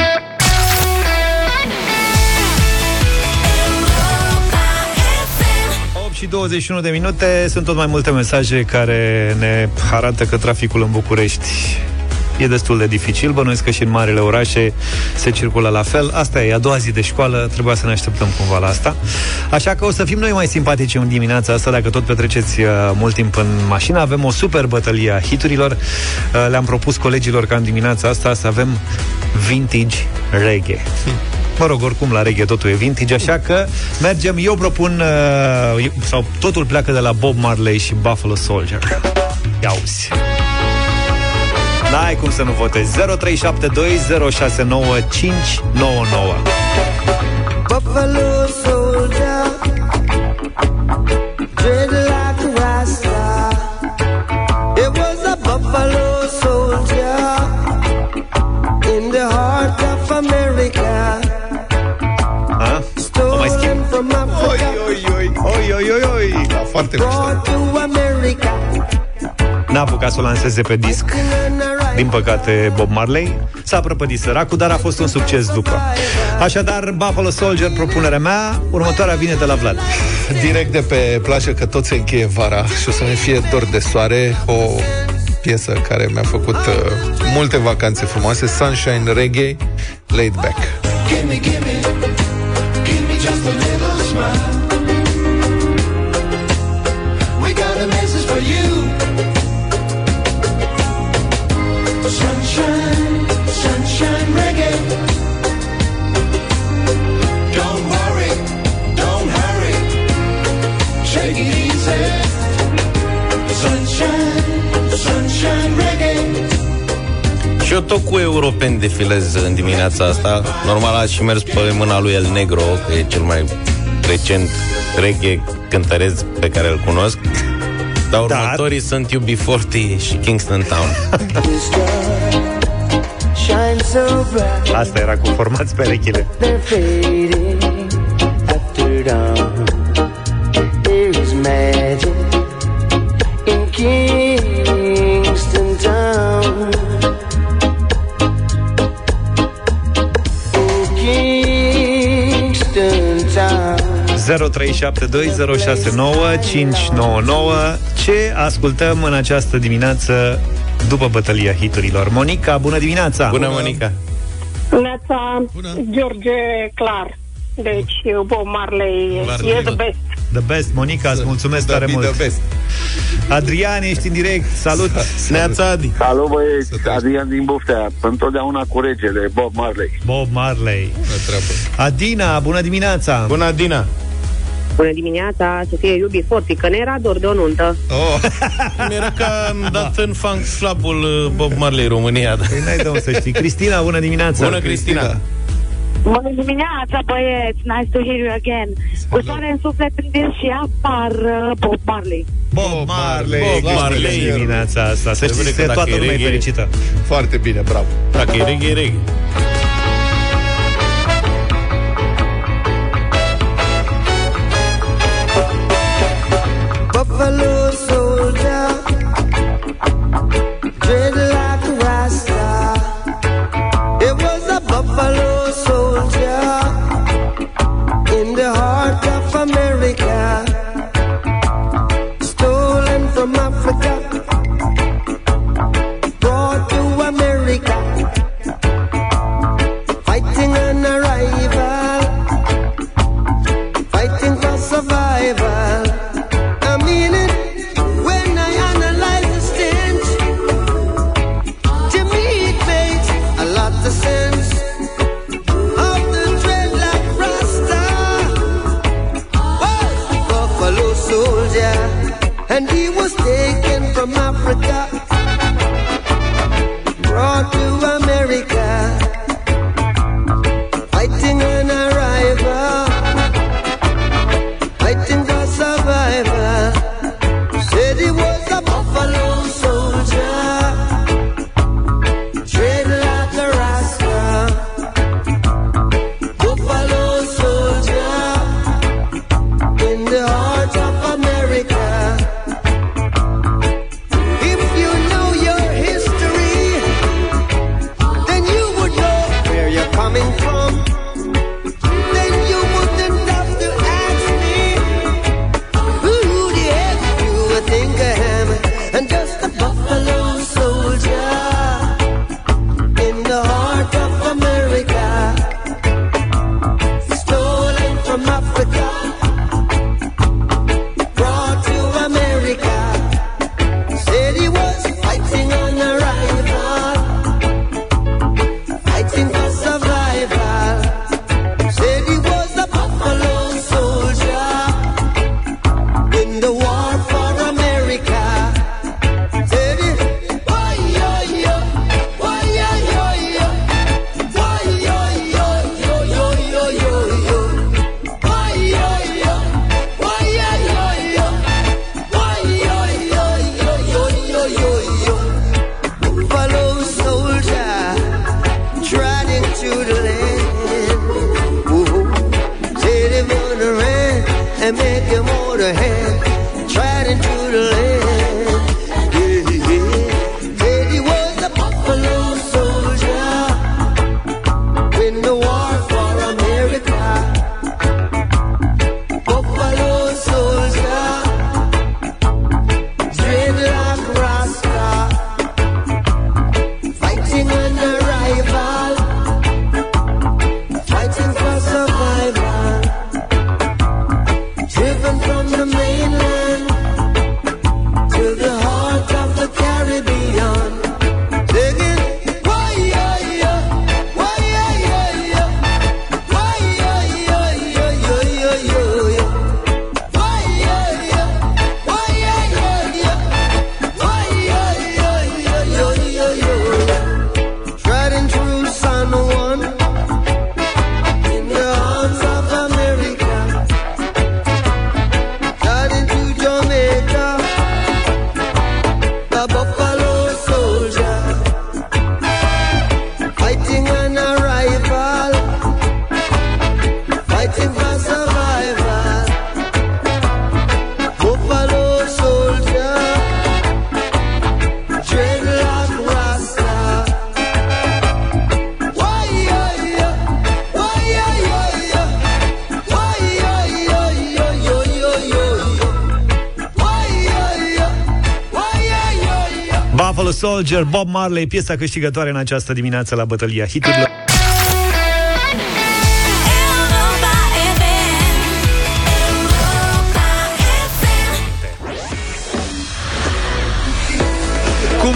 8 și 21 de minute Sunt tot mai multe mesaje care ne arată că traficul în București e destul de dificil. Bănuiesc că și în marile orașe se circulă la fel. Asta e a doua zi de școală, trebuia să ne așteptăm cumva la asta. Așa că o să fim noi mai simpatici în dimineața asta, dacă tot petreceți uh, mult timp în mașină. Avem o super bătălie a hiturilor. Uh, le-am propus colegilor ca în dimineața asta să avem vintage reggae. Mă rog, oricum la reggae totul e vintage, așa că mergem, eu propun, uh, sau totul pleacă de la Bob Marley și Buffalo Soldier. Ia uzi. N-ai cum să nu votezi 0372069599 Buffalo soldier, dread like a rasta. It was a buffalo soldier in the heart of America. Stolen from Africa, Oi, oi, oi, oi, oi. Da, foarte brought to America. N-a apucat să o lanseze pe disc Din păcate Bob Marley S-a prăpădit săracul, dar a fost un succes după Așadar, Buffalo Soldier, propunerea mea Următoarea vine de la Vlad Direct de pe plajă, că tot se încheie vara și o să ne fie dor de soare, o piesă care mi-a făcut uh, multe vacanțe frumoase, Sunshine Reggae, Laid Back. Gimme, gimme, give me just a little smile. Defilez în dimineața asta. Normal aș și mers pe mâna lui El Negro, că e cel mai recent reggae cântăresc pe care îl cunosc. Dar următorii sunt UB40 și Kingston Town. Shine so bright. Asta era cu formați perechile They're fading after dawn. There is magic 0372069599 Ce ascultăm în această dimineață După bătălia hiturilor? Monica, bună dimineața! Bună, Monica! Neața, George Clar. Deci, Bob Marley Marley. e the best. The best, Monica, îți mulțumesc tare mult the best. Adrian, ești în direct, salut! Neața, Adi! Salut băieți, Adrian din Buftea. Întotdeauna cu regele, Bob Marley. Bob Marley. Adina, bună dimineața! Bună, Adina Bună dimineața, să fie iubi forti, că ne era dor de o nuntă. oh. (laughs) Mi era ca am dat în fan clubul uh, Bob Marley România da. Păi n-ai de unde să știi Cristina, bună dimineața Bună, Cristina Bună dimineața, băieți! Nice to hear you again! Cu soare în suflet prindem și apar uh, Bob Marley. Bob Marley, Bob Marley. dimineața asta Să Se vede știți că că dacă toată e lumea e reggae- fericită Foarte bine, bravo. Dacă e reggae, e reggae Soldier, Bob Marley, piesa câștigătoare în această dimineață la bătălia hiturilor.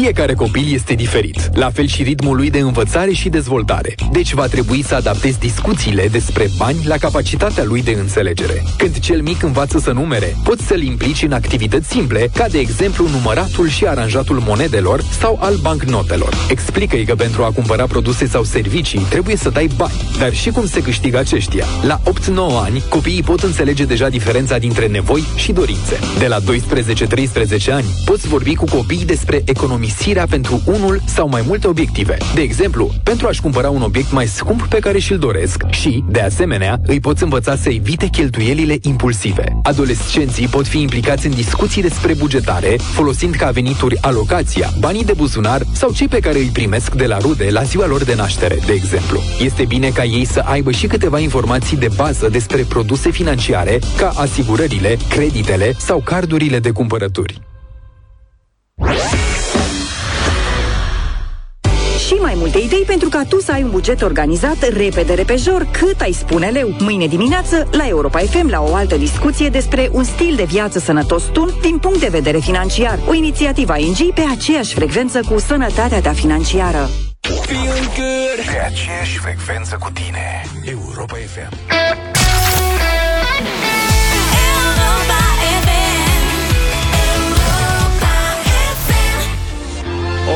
Fiecare copil este diferit, la fel și ritmul lui de învățare și dezvoltare. Deci va trebui să adaptezi discuțiile despre bani la capacitatea lui de înțelegere. Când cel mic învață să numere, poți să-l implici în activități simple, ca de exemplu număratul și aranjatul monedelor sau al bancnotelor. Explică-i că pentru a cumpăra produse sau servicii trebuie să dai bani, dar și cum se câștigă aceștia. La 8-9 ani, copiii pot înțelege deja diferența dintre nevoi și dorințe. De la 12-13 ani, poți vorbi cu copiii despre economie economisirea pentru unul sau mai multe obiective. De exemplu, pentru a-și cumpăra un obiect mai scump pe care și-l doresc și, de asemenea, îi poți învăța să evite cheltuielile impulsive. Adolescenții pot fi implicați în discuții despre bugetare, folosind ca venituri alocația, banii de buzunar sau cei pe care îi primesc de la rude la ziua lor de naștere, de exemplu. Este bine ca ei să aibă și câteva informații de bază despre produse financiare, ca asigurările, creditele sau cardurile de cumpărături. Mai multe idei pentru ca tu să ai un buget organizat repede, repejor, cât ai spune leu. Mâine dimineață, la Europa FM, la o altă discuție despre un stil de viață sănătos tun din punct de vedere financiar. O inițiativă ING pe aceeași frecvență cu sănătatea ta financiară. Pe aceeași frecvență cu tine Europa FM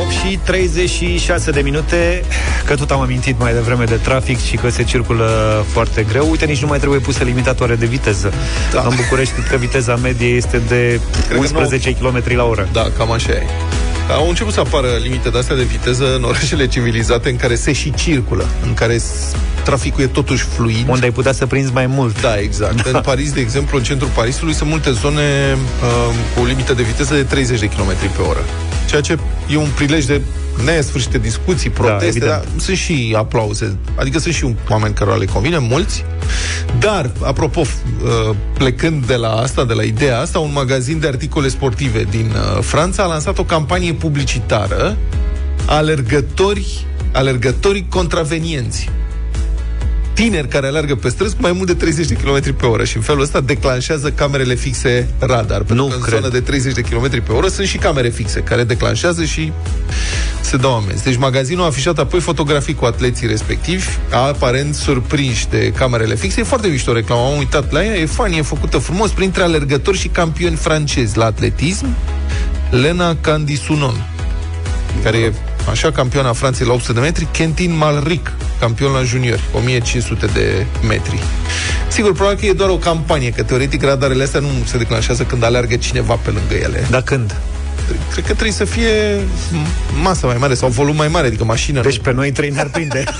8 și 36 de minute Că tot am amintit mai devreme de trafic Și că se circulă foarte greu Uite, nici nu mai trebuie puse limitatoare de viteză da. În București, cred că viteza medie este de Cred că 11 km la oră Da, cam așa e. Au început să apară limite de-astea de viteză în orașele civilizate în care se și circulă, în care s- traficul e totuși fluid. Unde ai putea să prinzi mai mult Da, exact. Da. În Paris, de exemplu, în centrul Parisului sunt multe zone uh, cu o limită de viteză de 30 de km pe oră. Ceea ce e un prilej de nesfârșite discuții, proteste, evident. dar sunt și aplauze. Adică sunt și oameni care le convine, mulți. Dar, apropo, f- uh, plecând de la asta, de la ideea asta, un magazin de articole sportive din uh, Franța a lansat o campanie publicitară alergători, alergătorii contravenienți tineri care alergă pe străzi cu mai mult de 30 de km pe oră și în felul ăsta declanșează camerele fixe radar. Pentru Nu că în cred. zonă de 30 de km pe oră sunt și camere fixe care declanșează și se dau amenzi. Deci magazinul a afișat apoi fotografii cu atleții respectivi, aparent surprinși de camerele fixe. E foarte mișto reclama, am uitat la ea, e funny, e făcută frumos printre alergători și campioni francezi la atletism. Lena Candisunon, care e așa campioana Franței la 800 de metri, Quentin Malric, campion la juniori, 1500 de metri. Sigur, probabil că e doar o campanie, că teoretic radarele astea nu se declanșează când aleargă cineva pe lângă ele. Dar când? Cred că trebuie să fie m- masă mai mare sau volum mai mare, adică mașină. Deci pe noi trei ne-ar prinde (laughs)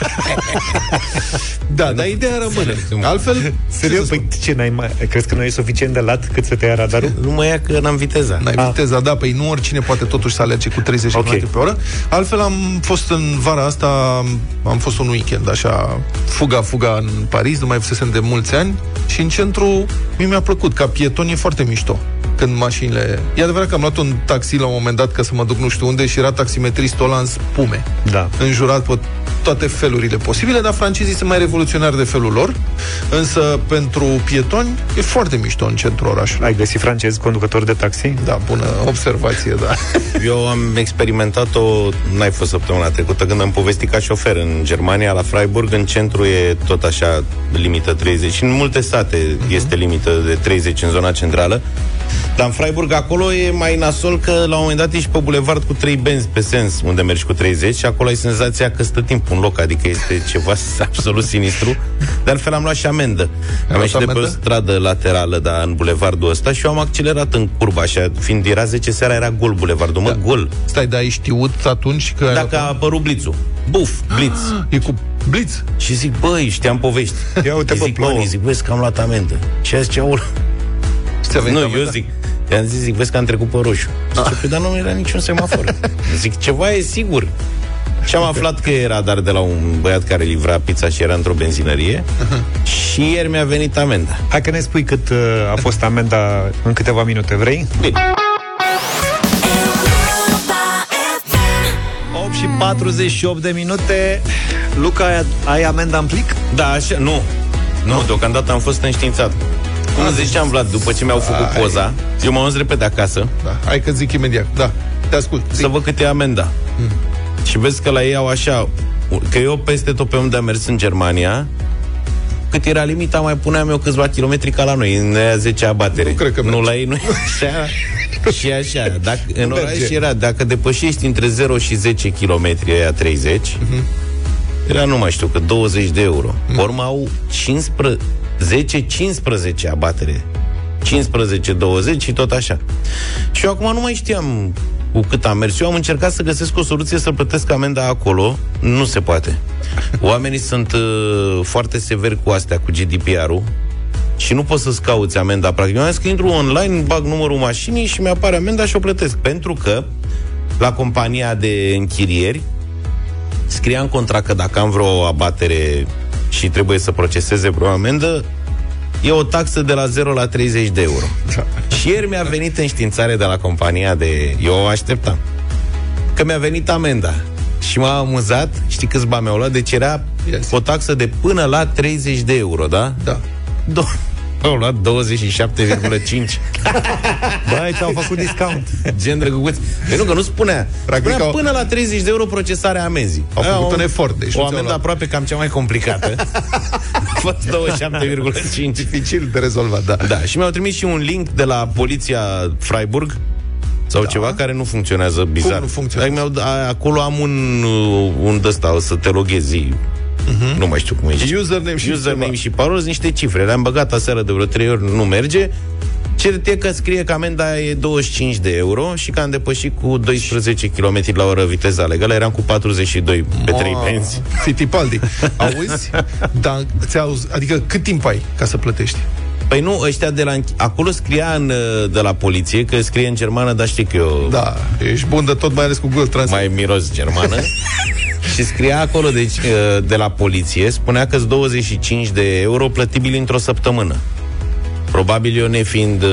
Da, dar ideea rămâne. Altfel, (laughs) Serios? Păi ce, n-ai mai, crezi că nu e suficient de lat cât să te ia radarul? Nu mă ia că n-am viteza. N-ai viteza, da, păi nu oricine poate totuși să alerge cu 30 Ok. km pe oră. Altfel am fost în vara asta, am fost un weekend, așa, fuga, fuga în Paris, nu mai fusesem de mulți ani și în centru mie mi-a plăcut, ca pieton e foarte mișto când mașinile... E adevărat că am luat un taxi la un moment dat ca să mă duc nu știu unde și era taximetristul ăla în spume. Da. Înjurat pe toate felurile posibile, dar francezii sunt mai revoluționari de felul lor. Însă pentru pietoni e foarte mișto în centrul orașului. Ai găsit francez conducător de taxi? Da, bună observație, da. (laughs) Eu am experimentat-o, n-ai fost săptămâna trecută, când am povestit ca șofer în Germania, la Freiburg, în centru e tot așa limită 30 și în multe state uh-huh. este limită de 30 în zona centrală. Dar în Freiburg acolo e mai nasol că la un moment dat ești pe bulevard cu trei benzi pe sens unde mergi cu 30 și acolo ai senzația că stă timp un loc, adică este ceva (laughs) absolut sinistru. De altfel am luat și amendă. Am luat ieșit de pe o amendă? stradă laterală, da, în bulevardul ăsta și eu am accelerat în curba așa, fiind era 10 seara, era gol bulevardul, mă, da. gol. Stai, dar ai știut atunci că... Dacă a apărut blițul. Buf, blitz. E cu blitz? Și zic, băi, știam povești. (laughs) Ia uite, Și bă, zic, plouă. băi, zic, vezi că am luat amendă. Și a zice, aul... ți-a venit Nu, amenda? eu zic, i-am zis, zic, vezi că am trecut pe roșu. Zice, păi, dar nu era niciun semafor. (laughs) zic, ceva e sigur. Și am aflat că era dar de la un băiat care livra pizza și era într-o benzinărie și ieri mi-a venit amenda. Hai că ne spui cât uh, a fost amenda în câteva minute, vrei? Bine. 8 și 48 de minute Luca, ai, ai amenda în plic? Da, așa, nu. Nu, deocamdată am fost înștiințat. Cum ziceam, Vlad, după ce mi-au făcut Ai. poza, eu m-am dus repede acasă Da, hai că zic imediat. Da, te ascult. Zic. să văd cât e amenda. Și vezi că la ei au așa, că eu peste tot pe unde am mers în Germania, cât era limita, mai puneam eu câțiva kilometri ca la noi, în aia 10 abatere. Nu cred că Nu merge. la ei, nu e așa. (laughs) și așa, dacă, în merge. oraș era, dacă depășești între 0 și 10 km, aia 30, Mhm. era, nu mai știu, că 20 de euro. Mm. Urmă au 15, 10-15 abatere. 15-20 și tot așa. Și eu acum nu mai știam cu cât am mers. Eu am încercat să găsesc o soluție să plătesc amenda acolo. Nu se poate. (laughs) Oamenii sunt uh, foarte severi cu astea, cu GDPR-ul și nu poți să-ți cauți amenda. Practic, eu am zis că intru online, bag numărul mașinii și mi-apare amenda și o plătesc. Pentru că la compania de închirieri scria în contract că dacă am vreo abatere și trebuie să proceseze vreo amendă, e o taxă de la 0 la 30 de euro. Și ieri mi-a venit înștiințare de la compania de... Eu o așteptam. Că mi-a venit amenda. Și m-a amuzat, știi câți bani mi-au luat? Deci era yes. o taxă de până la 30 de euro, da? Da. Do- au luat 27,5. (laughs) Băi, ți-au făcut discount. Gen drăguți. Păi nu, că nu spunea. Practic spunea au- până la 30 de euro procesarea amenzii. Au Aia, făcut o- un efort, deci nu o ți-au amendă luat. aproape cam cea mai complicată. (laughs) A fost 27,5. Dificil de rezolvat, da. Da, și mi-au trimis și un link de la poliția Freiburg sau da. ceva care nu funcționează bizar. Cum nu funcționează? Adică mi-au, a, acolo am un, uh, un dăsta, o să te loghezi. Uh-huh. Nu mai știu cum e. Username și Username ceva. și parol, sunt niște cifre. Le-am băgat aseară de vreo 3 ori, nu merge. Cert e că scrie că amenda e 25 de euro și că am depășit cu 12 km la oră viteza legală. Eram cu 42 pe 3 Ma, benzi. Fitipaldi. Auzi? (laughs) Da, ți-auzi, adică cât timp ai ca să plătești? Păi nu, ăștia de la... înch- Acolo scria în, uh, de la poliție, că scrie în germană, dar știi că eu... Da, ești bun de tot, mai ales cu Google Translate. Mai miros germană. (laughs) și scria acolo, deci, uh, de la poliție, spunea că 25 de euro plătibili într-o săptămână. Probabil eu nefiind uh,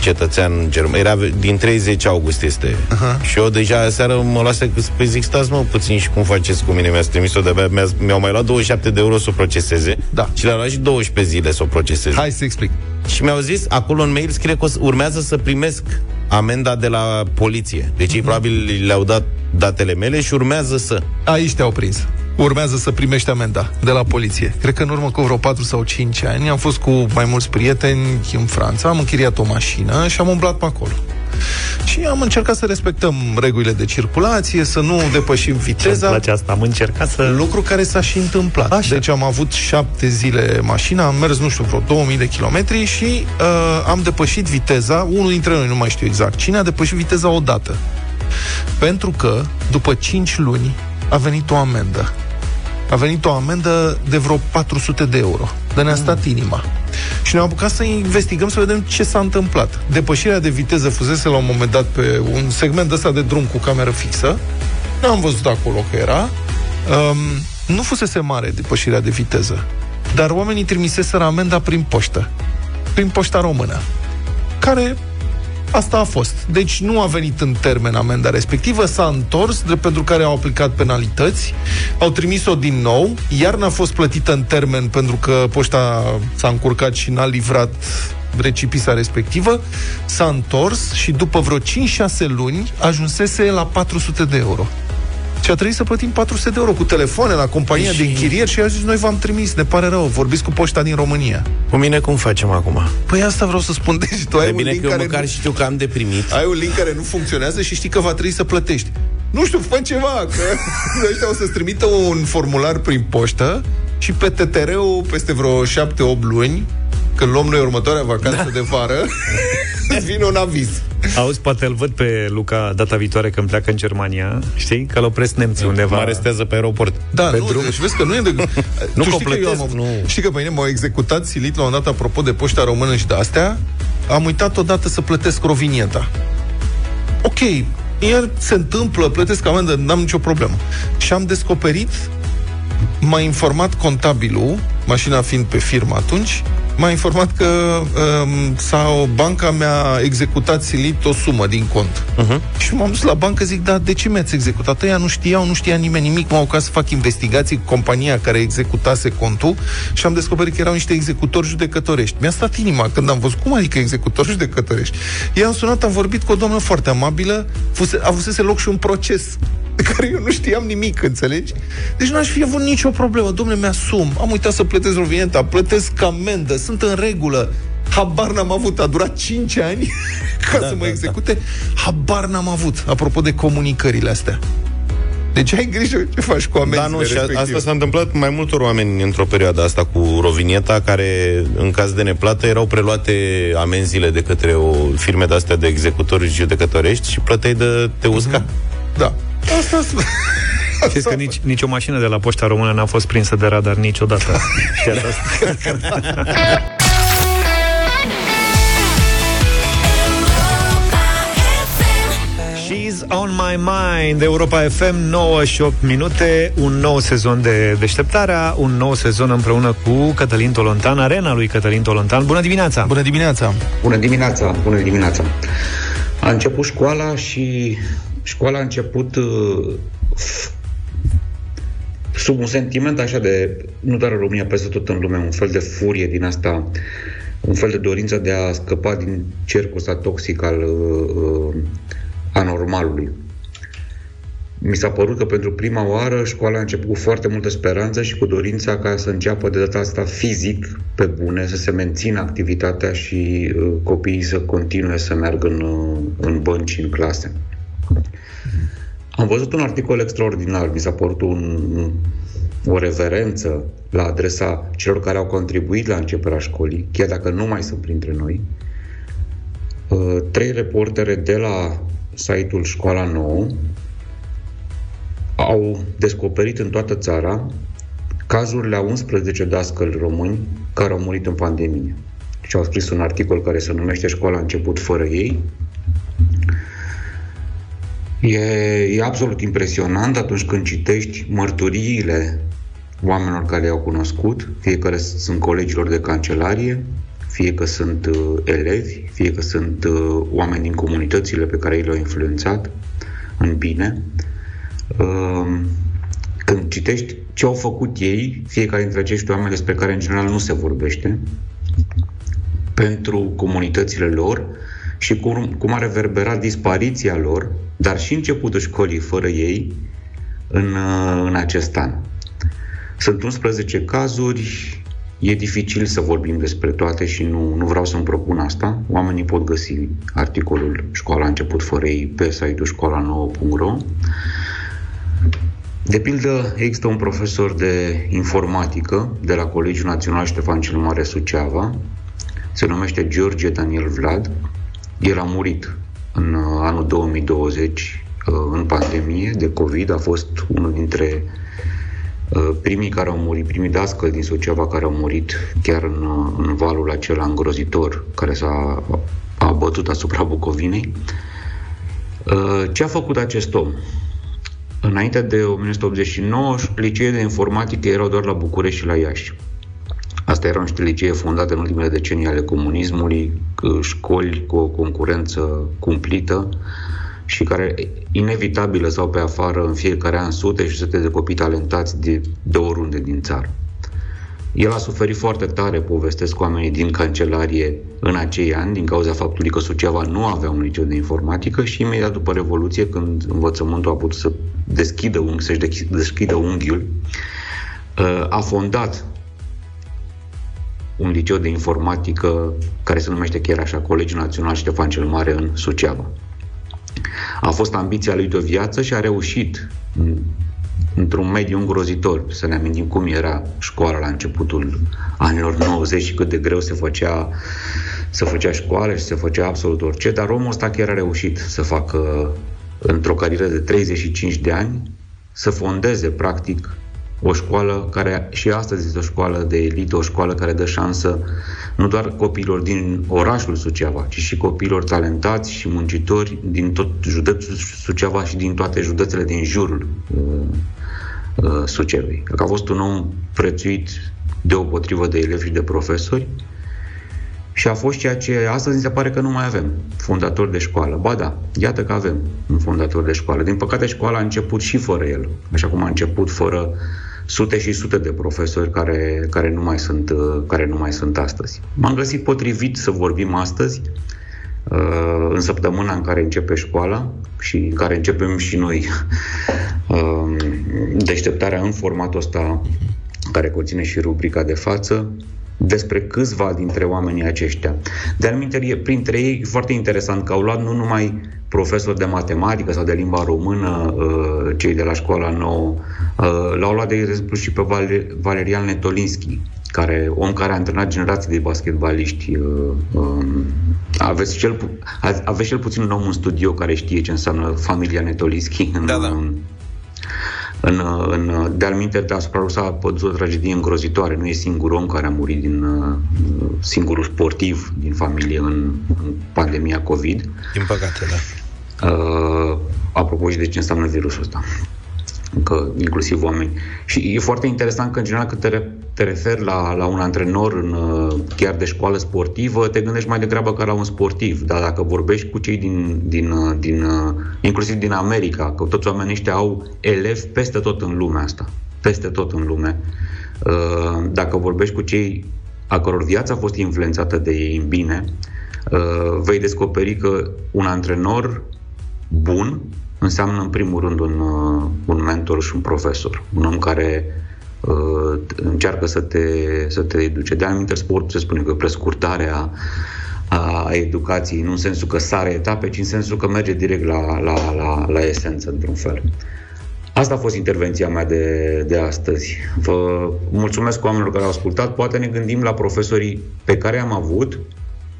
cetățean german, era din 30 august este. Aha. Și eu deja seară mă luase că păi zic, stați mă puțin și cum faceți cu mine, mi-ați trimis-o de mi mi-au mai luat 27 de euro să o proceseze Da. și le-au luat și 12 zile să o proceseze. Hai să explic. Și mi-au zis, acolo în mail scrie că o să- urmează să primesc amenda de la poliție. Deci ei probabil le-au dat datele mele și urmează să. Aici te-au prins. Urmează să primești amenda de la poliție. Cred că în urmă cu vreo 4 sau 5 ani am fost cu mai mulți prieteni în Franța, am închiriat o mașină și am umblat pe acolo. Și am încercat să respectăm regulile de circulație, să nu depășim Ce-mi viteza. place asta? Am încercat să... Lucru care s-a și întâmplat. Așa. Deci am avut șapte zile mașina, am mers, nu știu, vreo 2000 de kilometri și uh, am depășit viteza, unul dintre noi, nu mai știu exact cine, a depășit viteza odată. Pentru că, după 5 luni, a venit o amendă. A venit o amendă de vreo 400 de euro. De ne-a stat inima. Și ne-am apucat să investigăm, să vedem ce s-a întâmplat. Depășirea de viteză fusese la un moment dat pe un segment ăsta de drum cu cameră fixă. N-am văzut acolo că era. Um, nu fusese mare depășirea de viteză. Dar oamenii trimiseseră amenda prin poștă. Prin poșta română. Care Asta a fost. Deci nu a venit în termen amenda respectivă, s-a întors, drept pentru care au aplicat penalități, au trimis-o din nou, iar n-a fost plătită în termen pentru că poșta s-a încurcat și n-a livrat recipisa respectivă, s-a întors și după vreo 5-6 luni ajunsese la 400 de euro. Și a trebuit să plătim 400 de euro cu telefoane la compania Și- de închirieri și a zis, noi v-am trimis, ne pare rău, vorbiți cu poșta din România. Cu mine cum facem acum? Păi asta vreau să spun, (laughs) deci tu ai E un bine link că eu care măcar nu- știu că am de primit. ai un link care nu funcționează și știi că va trebui să plătești. Nu știu, fă ceva, că (laughs) ăștia o să-ți trimită un formular prin poștă și pe TTR-ul peste vreo 7-8 luni, când luăm noi următoarea vacanță da. de vară, (laughs) îți (laughs) vine un aviz. Auzi, poate îl văd pe Luca data viitoare când pleacă în Germania, știi? Că l opresc nemții undeva. Mă arestează pe aeroport. Da, Pe nu, drum. deci vezi că nu e de... (laughs) Nu tu știi că eu completez, am, nu. Știi că pe mine m-au executat silit la un dat, apropo de poșta română și de astea, am uitat odată să plătesc rovinieta. Ok, iar se întâmplă, plătesc amendă, n-am nicio problemă. Și am descoperit, m-a informat contabilul, mașina fiind pe firmă atunci, m-a informat că um, sau banca mi-a executat silit o sumă din cont. Uh-huh. Și m-am dus la bancă, zic, da, de ce mi-ați executat? Ăia nu știau, nu știa nimeni nimic, m-au ca să fac investigații cu compania care executase contul și am descoperit că erau niște executori judecătorești. Mi-a stat inima când am văzut, cum adică executori judecătorești? I-am sunat, am vorbit cu o doamnă foarte amabilă, fuse, avusese loc și un proces de care eu nu știam nimic, înțelegi? Deci n-aș fi avut nicio problemă. Domnule, mi-asum, am uitat să plătesc rovineta, plătesc amendă, sunt în regulă. Habar n-am avut, a durat 5 ani (laughs) ca da, să mă da, execute. Habar n-am avut, apropo de comunicările astea. Deci ai grijă ce faci cu amenzile Da, nu, și a- respective. asta s-a întâmplat mai multor oameni într-o perioadă asta cu Rovinieta, care în caz de neplată erau preluate amenziile de către o firme de-astea de executori judecătorești și plăteai de te usca. Da. Asta Știți că nici, nici o mașină de la Poșta Română n-a fost prinsă de radar niciodată. Chiar asta. She's on my mind Europa FM 9 și 8 minute Un nou sezon de deșteptarea Un nou sezon împreună cu Cătălin Tolontan Arena lui Cătălin Tolontan Bună dimineața! Bună dimineața! Bună dimineața, bună dimineața. A început școala și școala a început uh, f- sub un sentiment așa de, nu doar în România, peste tot în lume, un fel de furie din asta, un fel de dorință de a scăpa din cercul ăsta toxic al uh, uh, anormalului. Mi s-a părut că pentru prima oară școala a început cu foarte multă speranță și cu dorința ca să înceapă de data asta fizic, pe bune, să se mențină activitatea și uh, copiii să continue să meargă în, uh, în bănci, în clase. Am văzut un articol extraordinar, mi s-a părut un, o reverență la adresa celor care au contribuit la începerea școlii, chiar dacă nu mai sunt printre noi. Uh, Trei reportere de la site-ul Școala Nouă au descoperit în toată țara cazurile a 11 dascăli români care au murit în pandemie. Și au scris un articol care se numește Școala a început fără ei. E, e absolut impresionant atunci când citești mărturiile oamenilor care i-au cunoscut, fie că sunt colegilor de cancelarie, fie că sunt uh, elevi, fie că sunt uh, oameni din comunitățile pe care ei le-au influențat în bine. Uh, când citești ce au făcut ei, fiecare dintre acești oameni despre care în general nu se vorbește, pentru comunitățile lor și cum, cum a reverberat dispariția lor, dar și începutul școlii fără ei în, uh, în acest an. Sunt 11 cazuri, e dificil să vorbim despre toate și nu, nu vreau să-mi propun asta. Oamenii pot găsi articolul Școala a început fără ei pe site-ul școala9.ro de pildă, există un profesor de informatică de la Colegiul Național Ștefan cel Mare Suceava, se numește George Daniel Vlad. El a murit în uh, anul 2020 uh, în pandemie de COVID, a fost unul dintre uh, primii care au murit, primii dascăli din Suceava care au murit chiar în, uh, în valul acela îngrozitor care s-a a bătut asupra Bucovinei. Uh, Ce a făcut acest om? Înainte de 1989, liceele de informatică erau doar la București și la Iași. Asta erau niște licee fondate în ultimele decenii ale comunismului, c- școli cu o concurență cumplită și care inevitabil lăsau pe afară în fiecare an sute și sute de copii talentați de, de oriunde din țară. El a suferit foarte tare, povestesc oamenii din cancelarie în acei ani, din cauza faptului că Suceava nu avea un liceu de informatică și imediat după Revoluție, când învățământul a putut să deschidă unghi, să-și dech- deschidă unghiul, uh, a fondat un liceu de informatică care se numește chiar așa, Colegiul Național Ștefan cel Mare în Suceava. A fost ambiția lui de o viață și a reușit în- într-un mediu îngrozitor. Să ne amintim cum era școala la începutul anilor 90 și cât de greu se făcea, se făcea școală și se făcea absolut orice, dar omul ăsta chiar a reușit să facă într-o carieră de 35 de ani, să fondeze practic o școală care și astăzi este o școală de elită, o școală care dă șansă nu doar copiilor din orașul Suceava, ci și copiilor talentați și muncitori din tot județul Suceava și din toate județele din jurul uh, uh, Sucevei. Că a fost un om prețuit deopotrivă de elevi și de profesori și a fost ceea ce astăzi mi se pare că nu mai avem, fondator de școală. Ba da, iată că avem un fondator de școală. Din păcate școala a început și fără el, așa cum a început fără sute și sute de profesori care, care, nu, mai sunt, uh, care nu mai sunt astăzi. M-am găsit potrivit să vorbim astăzi, uh, în săptămâna în care începe școala și în care începem și noi uh, (laughs) deșteptarea în formatul ăsta care conține și rubrica de față. Despre câțiva dintre oamenii aceștia. De anumite, printre ei, e foarte interesant că au luat nu numai profesori de matematică sau de limba română, uh, cei de la școala nouă, uh, l-au luat, de exemplu, și pe Val- Valerian Netolinski, care, om care a antrenat generații de basketbaliști. uh, um, Aveți cel, pu- a- aveți cel puțin un om în studio care știe ce înseamnă familia Netolinski în, da, da. În, în, de alminte, deasupra lui s-a pădut o tragedie îngrozitoare. Nu e singurul om care a murit din uh, singurul sportiv din familie în, în pandemia COVID. Din păcate, da. Uh, apropo și de ce înseamnă virusul ăsta. Că inclusiv oameni. Și e foarte interesant că, în general, când te, re- te referi la, la un antrenor în, uh, chiar de școală sportivă, te gândești mai degrabă ca la un sportiv. Dar dacă vorbești cu cei din, din, uh, din uh, inclusiv din America, că toți oamenii ăștia au elevi peste tot în lumea asta. Peste tot în lume. Uh, Dacă vorbești cu cei a căror viața a fost influențată de ei în bine, uh, vei descoperi că un antrenor bun înseamnă în primul rând un, uh, un mentor și un profesor. Un om care uh, încearcă să te, să te educe. De anumite sport se spune că prescurtarea a educației, nu în sensul că sare etape, ci în sensul că merge direct la, la, la, la esență, într-un fel. Asta a fost intervenția mea de, de astăzi. Vă mulțumesc oamenilor care au ascultat. Poate ne gândim la profesorii pe care am avut.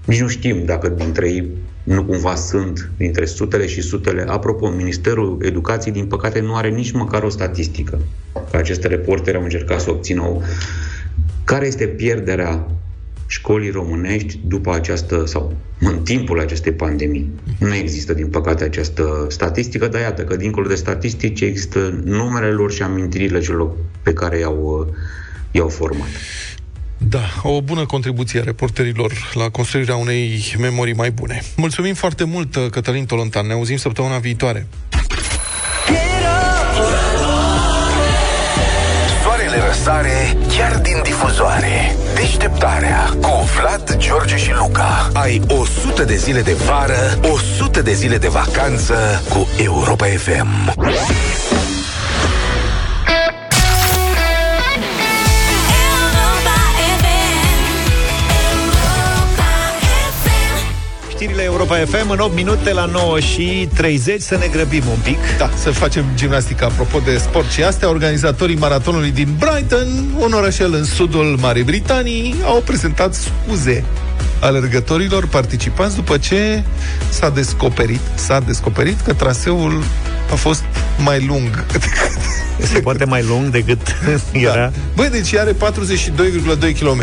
Nici nu știm dacă dintre ei nu cumva sunt dintre sutele și sutele. Apropo, Ministerul Educației, din păcate, nu are nici măcar o statistică. Că aceste reporteri au încercat să obțină o... Care este pierderea școlii românești după această, sau în timpul acestei pandemii. Nu există, din păcate, această statistică, dar iată că, dincolo de statistici, există numerele lor și amintirile celor pe care i-au, i-au format. Da, o bună contribuție a reporterilor la construirea unei memorii mai bune. Mulțumim foarte mult, Cătălin Tolontan. Ne auzim săptămâna viitoare. Soarele răsare chiar din difuzoare. Deșteptarea cu Vlad, George și Luca. Ai 100 de zile de vară, 100 de zile de vacanță cu Europa FM. Europa FM în 8 minute la 9 și 30 să ne grăbim un pic. Da, să facem gimnastică. Apropo de sport și astea, organizatorii maratonului din Brighton, un orășel în sudul Marii Britanii, au prezentat scuze alergătorilor participanți după ce s-a descoperit, s-a descoperit că traseul a fost mai lung decât (laughs) Se poate mai lung decât era. Da. Băi, deci are 42,2 km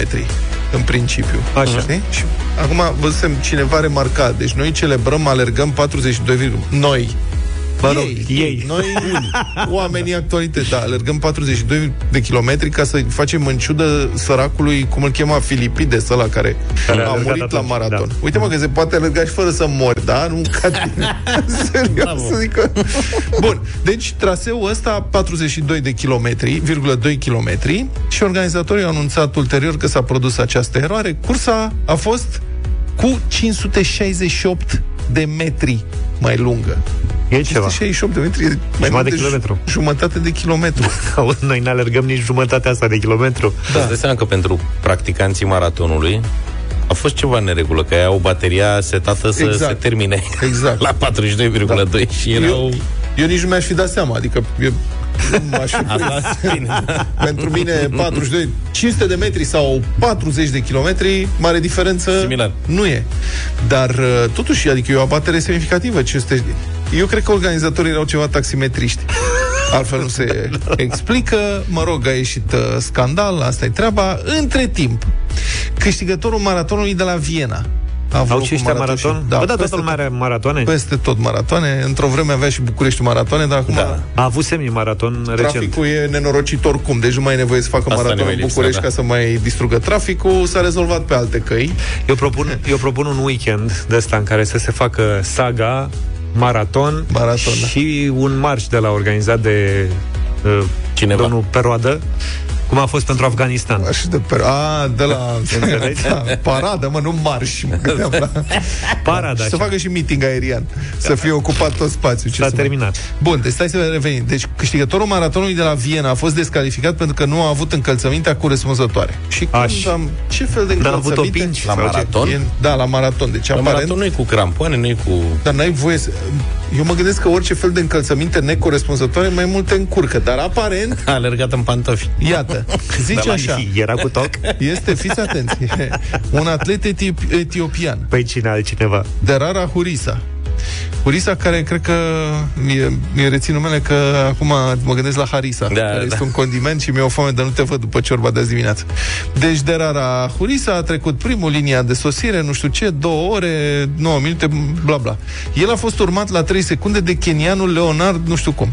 în principiu. Așa. Știi? Și acum văzusem cineva remarcat. Deci noi celebrăm, alergăm 42, noi. Mă rog, ei, ei. Noi, oamenii actualități, da, alergăm 42 de kilometri ca să facem în ciudă săracului, cum îl chema, Filipides, ăla care, Care a a alergat murit la atunci, maraton. da. Uite mă că se poate alerga și fără să mori, da? Nu (laughs) ca tine. Serios, să zic că... Bun, deci traseul ăsta 42 de kilometri, 2 kilometri și organizatorii au anunțat ulterior că s-a produs această eroare. Cursa a fost cu 568 de metri mai lungă. E ceva. 568 de metri, e mai Jumătate mult de de kilometru. ju- Jumătate de kilometru. (laughs) Auzi, Noi ne alergăm nici jumătatea asta de kilometru. Da. Îți dai seama că pentru practicanții maratonului a fost ceva în regulă, că au bateria setată să Exact. se termine Exact. (laughs) la 42,2 și erau... Eu, eu nici nu mi-aș fi dat seama, adică eu nu m-aș fi (laughs) Asta, prins. bine. Pentru mine 42, 500 de metri sau 40 de kilometri, mare diferență Similar. nu e. Dar uh, totuși, adică e o abatere semnificativă. 500... Eu cred că organizatorii erau ceva taximetriști. Altfel nu se (laughs) explică. Mă rog, a ieșit uh, scandal, asta e treaba. Între timp, câștigătorul maratonului de la Viena. A avut Au loc și un ăștia maraton maraton? și- Da, Bă, da, peste toată lumea are maratoane? peste tot maratoane. Într-o vreme avea și București maratoane, dar acum Da. A avut semi-maraton recent. traficul e nenorocit oricum. Deci nu mai e nevoie să facă Asta maraton ne mai în lipsea, București da. ca să mai distrugă traficul. S-a rezolvat pe alte căi. Eu propun, eu propun un weekend de ăsta în care să se facă saga, maraton, Maraton, da. și un marș de la organizat de uh, Cineva. domnul Peroadă Cum a fost pentru Afganistan. Și de per... A, de la... (laughs) Înțelegi? da, paradă, mă, nu marș. Mă gândeam la... Parada, Și să așa. facă și meeting aerian. Să fie ocupat tot spațiul. Ce S-a să mai- terminat. Bun, deci stai să revenim. Deci câștigătorul maratonului de la Viena a fost descalificat pentru că nu a avut încălțămintea corespunzătoare. Și când Aș. am... Ce fel de N-a avut încălțăminte? opinci? La Sau ce? maraton? E- Da, la maraton. Deci La aparent... maraton nu cu crampoane, nu cu... Dar n-ai voie să... Eu mă gândesc că orice fel de încălțăminte necorespunzătoare mai multe încurcă. Dar aparent, (laughs) A alergat în pantofi. iată, zice Dar la așa. Nihi Era cu toc? Este, fiți atenți, un atlet eti- etiopian, Păi cine altcineva? Derara Hurisa. Hurisa care cred că mi-e, mi-e rețin numele că acum mă gândesc la Harisa, Da, care da. este un condiment și mi-e o foame de nu te văd după ciorba de azi dimineață. Deci Derara Hurisa a trecut primul linia de sosire, nu știu ce, două ore, 9 minute, bla bla. El a fost urmat la 3 secunde de kenianul Leonard, nu știu cum.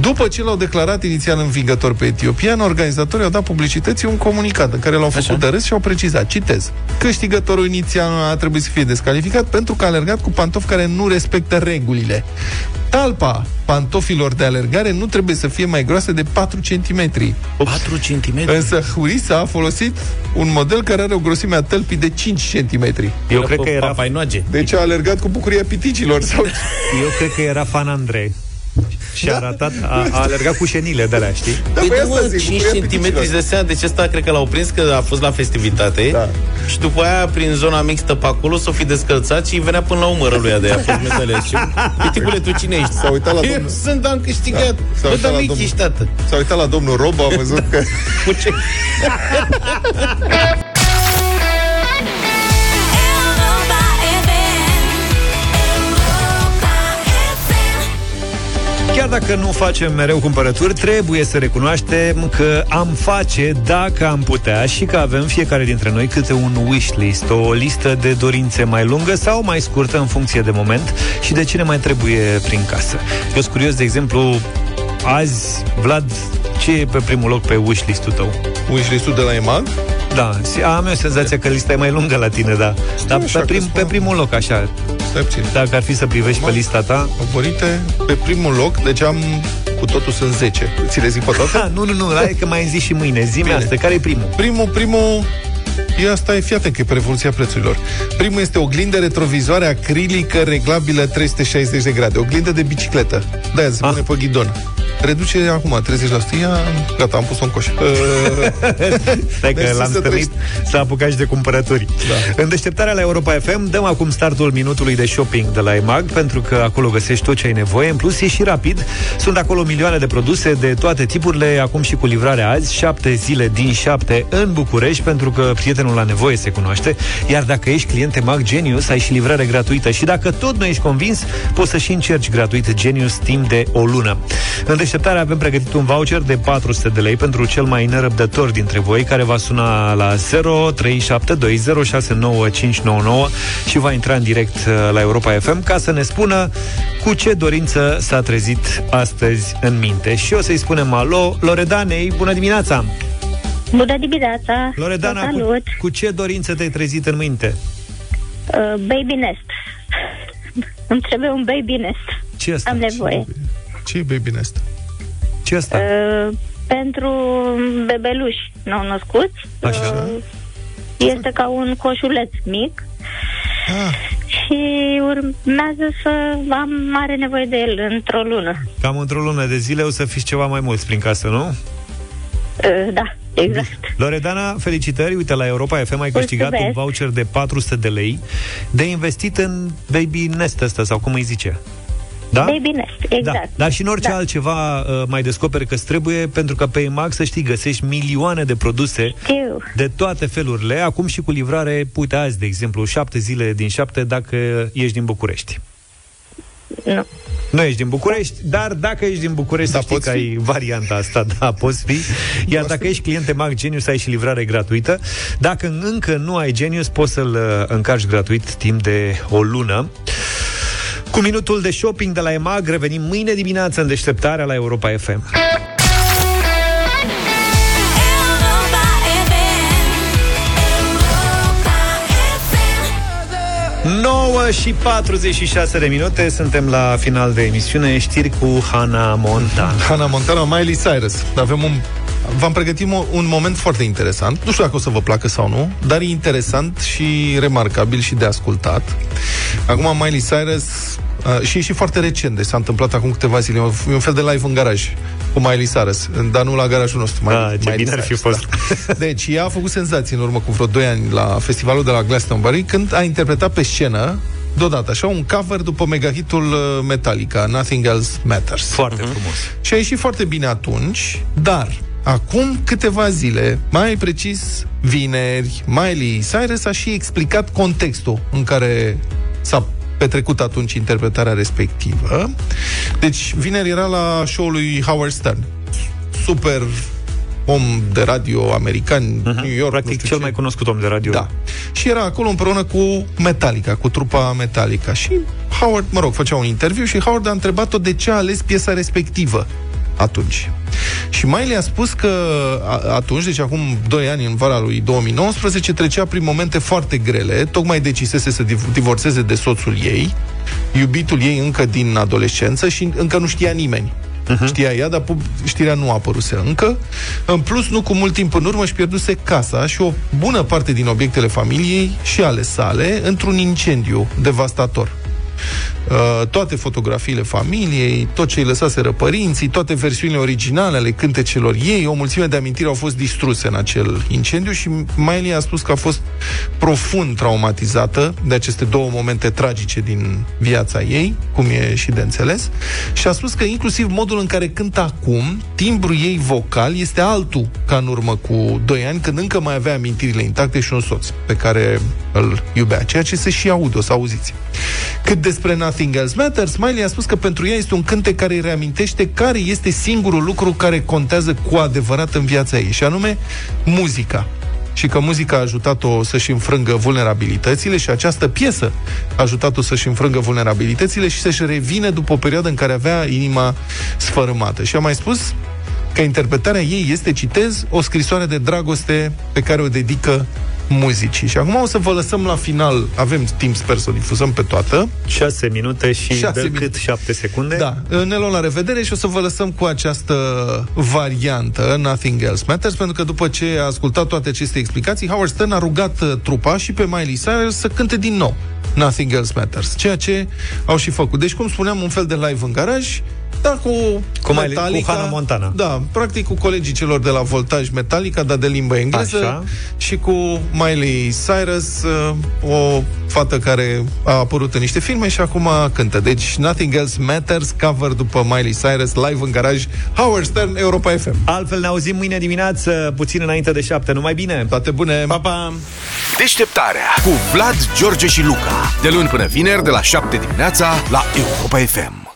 După ce l-au declarat inițial învingător pe etiopian, organizatorii au dat publicității un comunicat în care l-au făcut Așa. de râs și au precizat, citez, câștigătorul inițial a trebuit să fie descalificat pentru că a alergat cu pantofi care nu respectă regulile. Talpa pantofilor de alergare nu trebuie să fie mai groasă de 4 cm. 4 cm? Însă Hurisa a folosit un model care are o grosime a tălpii de 5 cm. Eu cred că era, Papainoage. Deci a alergat cu bucuria piticilor sau (laughs) eu cred că era fan Andrei. Și a arătat, a, a alergat cu șenile de alea, știi? Da, Păi păi nu, asta mă, zic, 5 bucuria cm piticilor. îți dă seama, deci ăsta cred că l-au prins că a fost la festivitate Da. și după aia prin zona mixtă pe acolo s-o fi descălțat și îi venea până la umărul lui de a fost metalea și piticule, tu cine ești? S-a uitat la Eu domnul- sunt, am câștigat. Da, s-a Bă, uitat dar la mic domnul- ești, tată. S-a uitat la domnul Robo, a văzut că... Cu ce? (laughs) Chiar dacă nu facem mereu cumpărături, trebuie să recunoaștem că am face dacă am putea și că avem fiecare dintre noi câte un wishlist, o listă de dorințe mai lungă sau mai scurtă în funcție de moment și de cine mai trebuie prin casă. Eu sunt curios, de exemplu, azi, Vlad, ce e pe primul loc pe wishlist-ul tău? Wishlist-ul de la EMAG? Da, si- am eu senzația că lista e mai lungă la tine, da. Dar așa pe, prim, că pe spun- primul loc, așa, Stai puțin. dacă ar fi să privești pe lista ta... Favorite, pe primul loc, deci am cu totul sunt 10. Ți le zic pe toate? Ha, nu, nu, nu, hai că mai zi și mâine. Zi-mi Bine. asta, care e primul? Primul, primul E asta e, fiate că e pe revoluția prețurilor. Primul este oglindă retrovizoare acrilică reglabilă 360 de grade. Oglindă de bicicletă. Da, se Ah. pune pe ghidon. Reduce acum 30%. Ia, gata, am pus-o în coș. Uh, Stai că Mersi l-am să stărit trăiești. să apucat și de cumpărături. Da. În deșteptarea la Europa FM dăm acum startul minutului de shopping de la EMAG, pentru că acolo găsești tot ce ai nevoie. În plus, e și rapid. Sunt acolo milioane de produse de toate tipurile, acum și cu livrare azi, șapte zile din șapte în București, pentru că prietenul la nevoie se cunoaște. Iar dacă ești client EMAG Genius, ai și livrare gratuită. Și dacă tot nu ești convins, poți să și încerci gratuit Genius timp de o lună. În deșteptare avem pregătit un voucher de 400 de lei pentru cel mai nerăbdător dintre voi, care va suna la 0372069599 și va intra în direct uh, la Europa FM ca să ne spună cu ce dorință s-a trezit astăzi în minte. Și o să-i spunem alo Loredanei, bună dimineața! Bună dimineața! Loredana, Vă cu, salut! cu ce dorință te-ai trezit în minte? Uh, baby nest. (laughs) Îmi trebuie un baby nest. Ce asta? Am nevoie. ce e baby nest? Ce asta? Uh, pentru bebeluși nou născuți. Așa. Uh, este ca un coșuleț mic. Ah. Și urmează să am mare nevoie de el într-o lună. Cam într-o lună de zile o să fiți ceva mai mulți prin casă, nu? Uh, da, exact. Loredana, felicitări! Uite, la Europa FM ai câștigat un Mulțumesc. voucher de 400 de lei de investit în baby nest ăsta, sau cum îi zice. Da? Baby nest, exact. Da, dar și în orice Da. altceva uh, mai descoperi că trebuie, pentru că pe EMAG, să știi, găsești milioane de produse Știu. de toate felurile, acum și cu livrare, uite azi, de exemplu, șapte zile din șapte dacă ești din București. Nu. Nu ești din București, dar dacă ești din București, da, să știi poți că fi. ai varianta asta, da, poți fi. (laughs) Iar dacă ești client Mag Genius, ai și livrare gratuită. Dacă încă nu ai Genius, poți să-l uh, încarci gratuit timp de o lună. Cu minutul de shopping de la EMAG revenim mâine dimineață în deșteptarea la Europa FM. 9 și 46 de minute Suntem la final de emisiune Știri cu Hana Montana Hannah Montana, Miley Cyrus. Avem un v-am pregătit mo- un moment foarte interesant. Nu știu dacă o să vă placă sau nu, dar e interesant și remarcabil și de ascultat. Acum Miley Cyrus Uh, și e și foarte recent, deci s-a întâmplat acum câteva zile. E un fel de live în garaj cu Miley Cyrus, dar nu la garajul nostru. Da, Miley- ce Miley bine ar fi Cyrus, fost. Da. Deci, ea a făcut senzații în urmă cu vreo 2 ani la festivalul de la Glastonbury, când a interpretat pe scenă deodată, așa, un cover după megahitul uh, Metallica, Nothing Else Matters. Foarte frumos. Și a ieșit foarte bine atunci, dar acum câteva zile, mai precis vineri, Miley Cyrus a și explicat contextul în care s-a petrecut atunci interpretarea respectivă. Deci, vineri era la show-ul lui Howard Stern. Super om de radio american, uh-huh. New York. Practic cel mai cunoscut om de radio. Da. Și era acolo împreună cu Metallica, cu trupa Metallica. Și Howard, mă rog, făcea un interviu și Howard a întrebat-o de ce a ales piesa respectivă atunci. Și Miley a spus că a- atunci, deci acum 2 ani, în vara lui 2019, trecea prin momente foarte grele, tocmai decisese să div- divorțeze de soțul ei, iubitul ei încă din adolescență și încă nu știa nimeni. Uh-huh. Știa ea, dar pub- știrea nu a apăruse încă. În plus, nu cu mult timp în urmă își pierduse casa și o bună parte din obiectele familiei și ale sale într-un incendiu devastator. Uh, toate fotografiile familiei, tot ce îi lăsaseră părinții, toate versiunile originale ale cântecelor ei, o mulțime de amintiri au fost distruse în acel incendiu și Miley a spus că a fost profund traumatizată de aceste două momente tragice din viața ei, cum e și de înțeles, și a spus că inclusiv modul în care cântă acum, timbrul ei vocal este altul ca în urmă cu 2 ani, când încă mai avea amintirile intacte și un soț pe care îl iubea, ceea ce se și aude, o să auziți. Cât despre Nothing Else Matters, Miley a spus că pentru ea este un cântec care îi reamintește care este singurul lucru care contează cu adevărat în viața ei, și anume muzica și că muzica a ajutat-o să-și înfrângă vulnerabilitățile și această piesă a ajutat-o să-și înfrângă vulnerabilitățile și să-și revină după o perioadă în care avea inima sfărâmată. Și a mai spus că interpretarea ei este, citez, o scrisoare de dragoste pe care o dedică muzicii. Și acum o să vă lăsăm la final, avem timp, sper să o difuzăm pe toată. 6 minute și Șase de minute. cât 7 secunde. Da, ne luăm la revedere și o să vă lăsăm cu această variantă, Nothing Else Matters, pentru că după ce a ascultat toate aceste explicații, Howard Stern a rugat uh, trupa și pe Miley Cyrus să cânte din nou Nothing Else Matters, ceea ce au și făcut. Deci, cum spuneam, un fel de live în garaj, dar cu, Cu Miley- Metallica, cu Hannah Montana. Da, practic cu colegii celor de la Voltaj Metallica, dar de limbă engleză, Așa. și cu Miley Cyrus, uh, o fată care a apărut în niște filme și acum cântă. Deci, Nothing Else Matters, cover după Miley Cyrus, live în garaj, Howard Stern, Europa FM. Altfel ne auzim mâine dimineață, puțin înainte de 7. Numai bine! Toate bune! Pa, pa! Deșteptarea cu Vlad, George și Luca. De luni până vineri, de la 7 dimineața, la Europa FM.